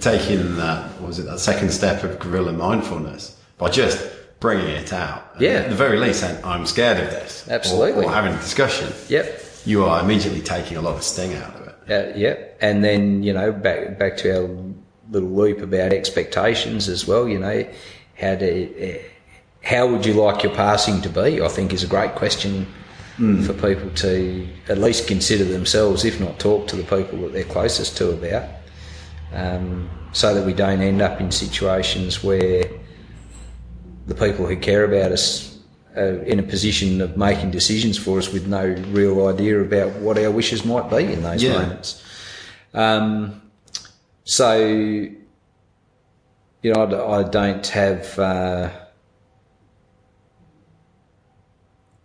taking that was it that second step of guerrilla mindfulness by just bringing it out. Yeah. At the very least, saying, I'm scared of this. Absolutely. Or, or, having a discussion. Yep. You are immediately taking a lot of sting out of it. Uh, yep. And then, you know, back, back to our little loop about expectations as well, you know, how to, uh, how would you like your passing to be? I think is a great question mm. for people to at least consider themselves, if not talk to the people that they're closest to about, um, so that we don't end up in situations where the people who care about us are in a position of making decisions for us with no real idea about what our wishes might be in those yeah. moments. Um, so, you know, I, I don't have. Uh,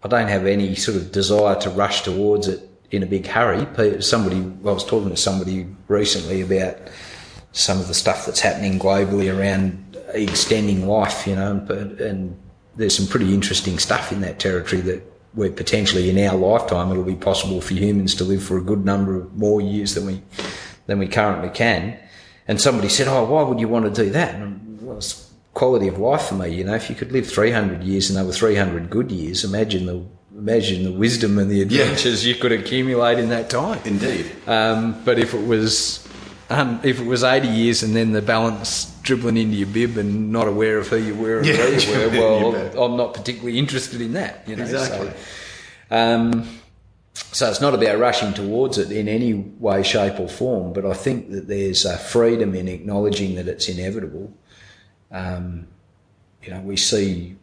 I don't have any sort of desire to rush towards it in a big hurry. Somebody, I was talking to somebody recently about some of the stuff that's happening globally around extending life, you know, and, and there's some pretty interesting stuff in that territory that where potentially in our lifetime it'll be possible for humans to live for a good number of more years than we than we currently can. And somebody said, "Oh, why would you want to do that?" And well, it's quality of life for me. You know, if you could live 300 years and over 300 good years, imagine the imagine the wisdom and the adventures yeah. you could accumulate in that time. Indeed. Um, but if it was um, if it was 80 years and then the balance dribbling into your bib and not aware of who you were and yeah, where you were, well, I'm not particularly interested in that. You know? Exactly. So, um, so it's not about rushing towards it in any way, shape, or form, but I think that there's a freedom in acknowledging that it's inevitable. Um, you know, we see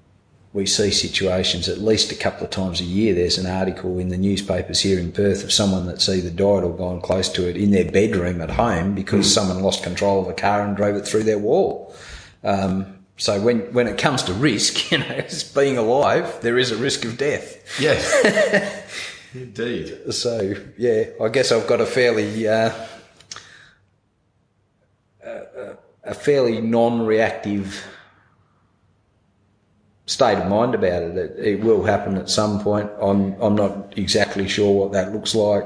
we see situations at least a couple of times a year. There's an article in the newspapers here in Perth of someone that's either died or gone close to it in their bedroom at home because mm. someone lost control of a car and drove it through their wall. Um, so when when it comes to risk, you know, being alive, there is a risk of death. Yes, indeed. So yeah, I guess I've got a fairly uh, a, a fairly non-reactive state of mind about it. it. It will happen at some point. I'm I'm not exactly sure what that looks like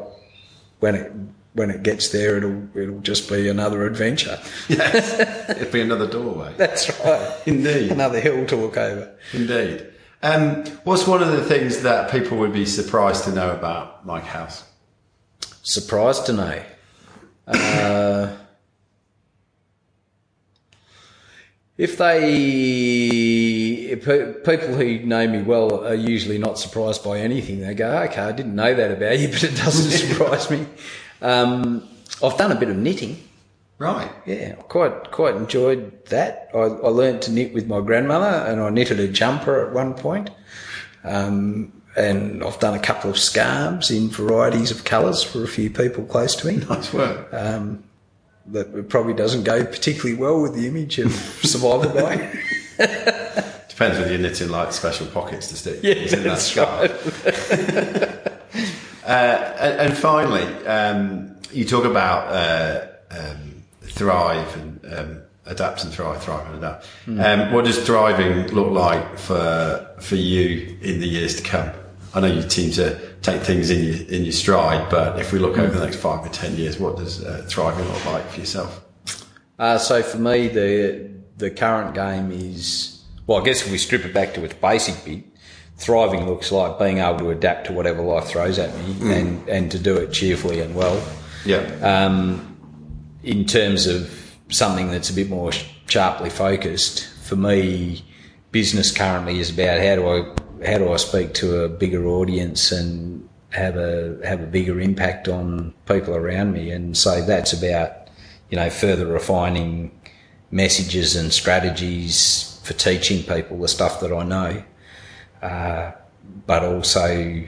when it when it gets there. It'll it'll just be another adventure. Yes, it'll be another doorway. That's right. Indeed, another hill to look over. Indeed. Um, what's one of the things that people would be surprised to know about Mike House? Surprised to know. Uh, if they people who know me well are usually not surprised by anything. They go, "Okay, I didn't know that about you, but it doesn't surprise me." Um, I've done a bit of knitting. Right. Yeah, quite quite enjoyed that. I, I learned to knit with my grandmother, and I knitted a jumper at one point. Um, and I've done a couple of scarves in varieties of colours for a few people close to me. Nice work. Um, that probably doesn't go particularly well with the image of survival guy. Depends whether you're knitting like special pockets to stick. Yeah, in that right. uh, and, and, finally, um, you talk about uh, um, thrive and um, adapt and thrive, thrive and adapt. Mm. what does thriving look like for for you in the years to come? I know you seem to take things in your, in your stride. But if we look over the next five or 10 years, what does uh, thriving look like for yourself? Uh, so for me, the, the current game is, well, I guess if we strip it back to its basic bit, thriving looks like being able to adapt to whatever life throws at me mm. and, and to do it cheerfully and well. Yeah. Um, in terms of something that's a bit more sharply focused, for me, business currently is about how do I how do I speak to a bigger audience and have a have a bigger impact on people around me, and so that's about you know further refining messages and strategies for teaching people the stuff that I know, uh, but also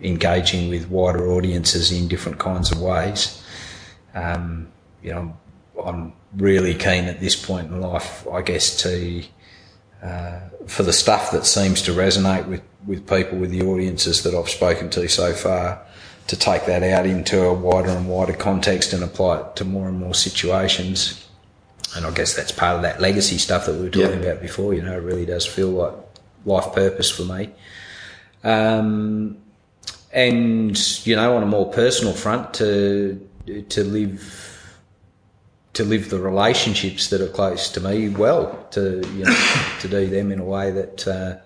engaging with wider audiences in different kinds of ways. Um, you know, I'm really keen at this point in life, I guess, to uh, for the stuff that seems to resonate with, with people, with the audiences that I've spoken to so far, to take that out into a wider and wider context and apply it to more and more situations. And I guess that's part of that legacy stuff that we were talking about before. You know, it really does feel like life purpose for me. Um, and you know, on a more personal front, to to live to live the relationships that are close to me well, to you know, to do them in a way that uh,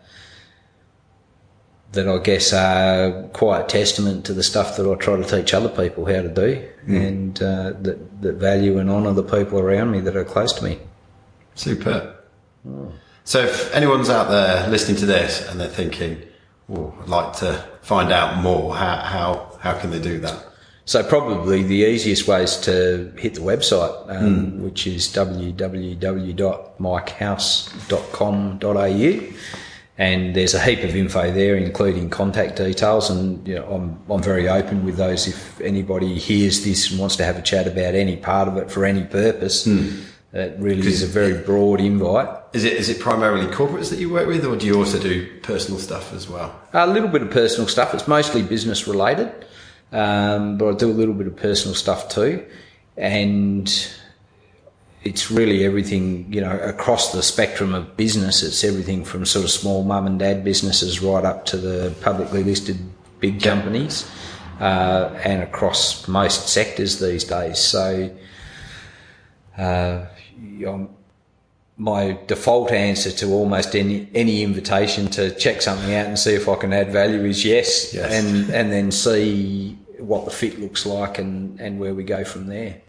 that I guess are quite a testament to the stuff that I try to teach other people how to do, mm. and uh, that that value and honour the people around me that are close to me. Super. Oh. So, if anyone's out there listening to this and they're thinking, "Oh, I'd like to find out more," how how how can they do that? So probably the easiest way is to hit the website, um, mm. which is www.mikehouse.com.au. And there's a heap of info there, including contact details. And you know, I'm, I'm very open with those. If anybody hears this and wants to have a chat about any part of it for any purpose, mm. it really is a very broad invite. Is it is it primarily corporates that you work with, or do you also do personal stuff as well? A little bit of personal stuff. It's mostly business related. Um, but I do a little bit of personal stuff too. And it's really everything, you know, across the spectrum of business. It's everything from sort of small mum and dad businesses right up to the publicly listed big companies, uh, and across most sectors these days. So, uh, my default answer to almost any any invitation to check something out and see if I can add value is yes, yes. and and then see what the fit looks like and and where we go from there.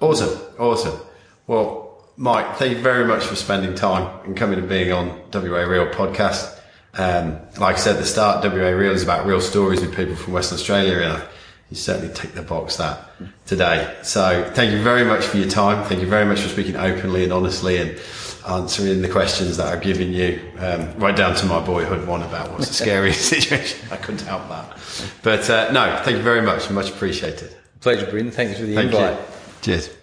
Awesome, awesome. Well, Mike, thank you very much for spending time and coming and being on WA Real podcast. Um, like I said at the start, WA Real is about real stories with people from Western Australia, and you certainly tick the box that today. So thank you very much for your time. Thank you very much for speaking openly and honestly and answering the questions that I've given you, um, right down to my boyhood one about what's the scariest situation. I couldn't help that. But uh, no, thank you very much. Much appreciated. Pleasure, Bryn. Thanks for the thank invite. You. Cheers.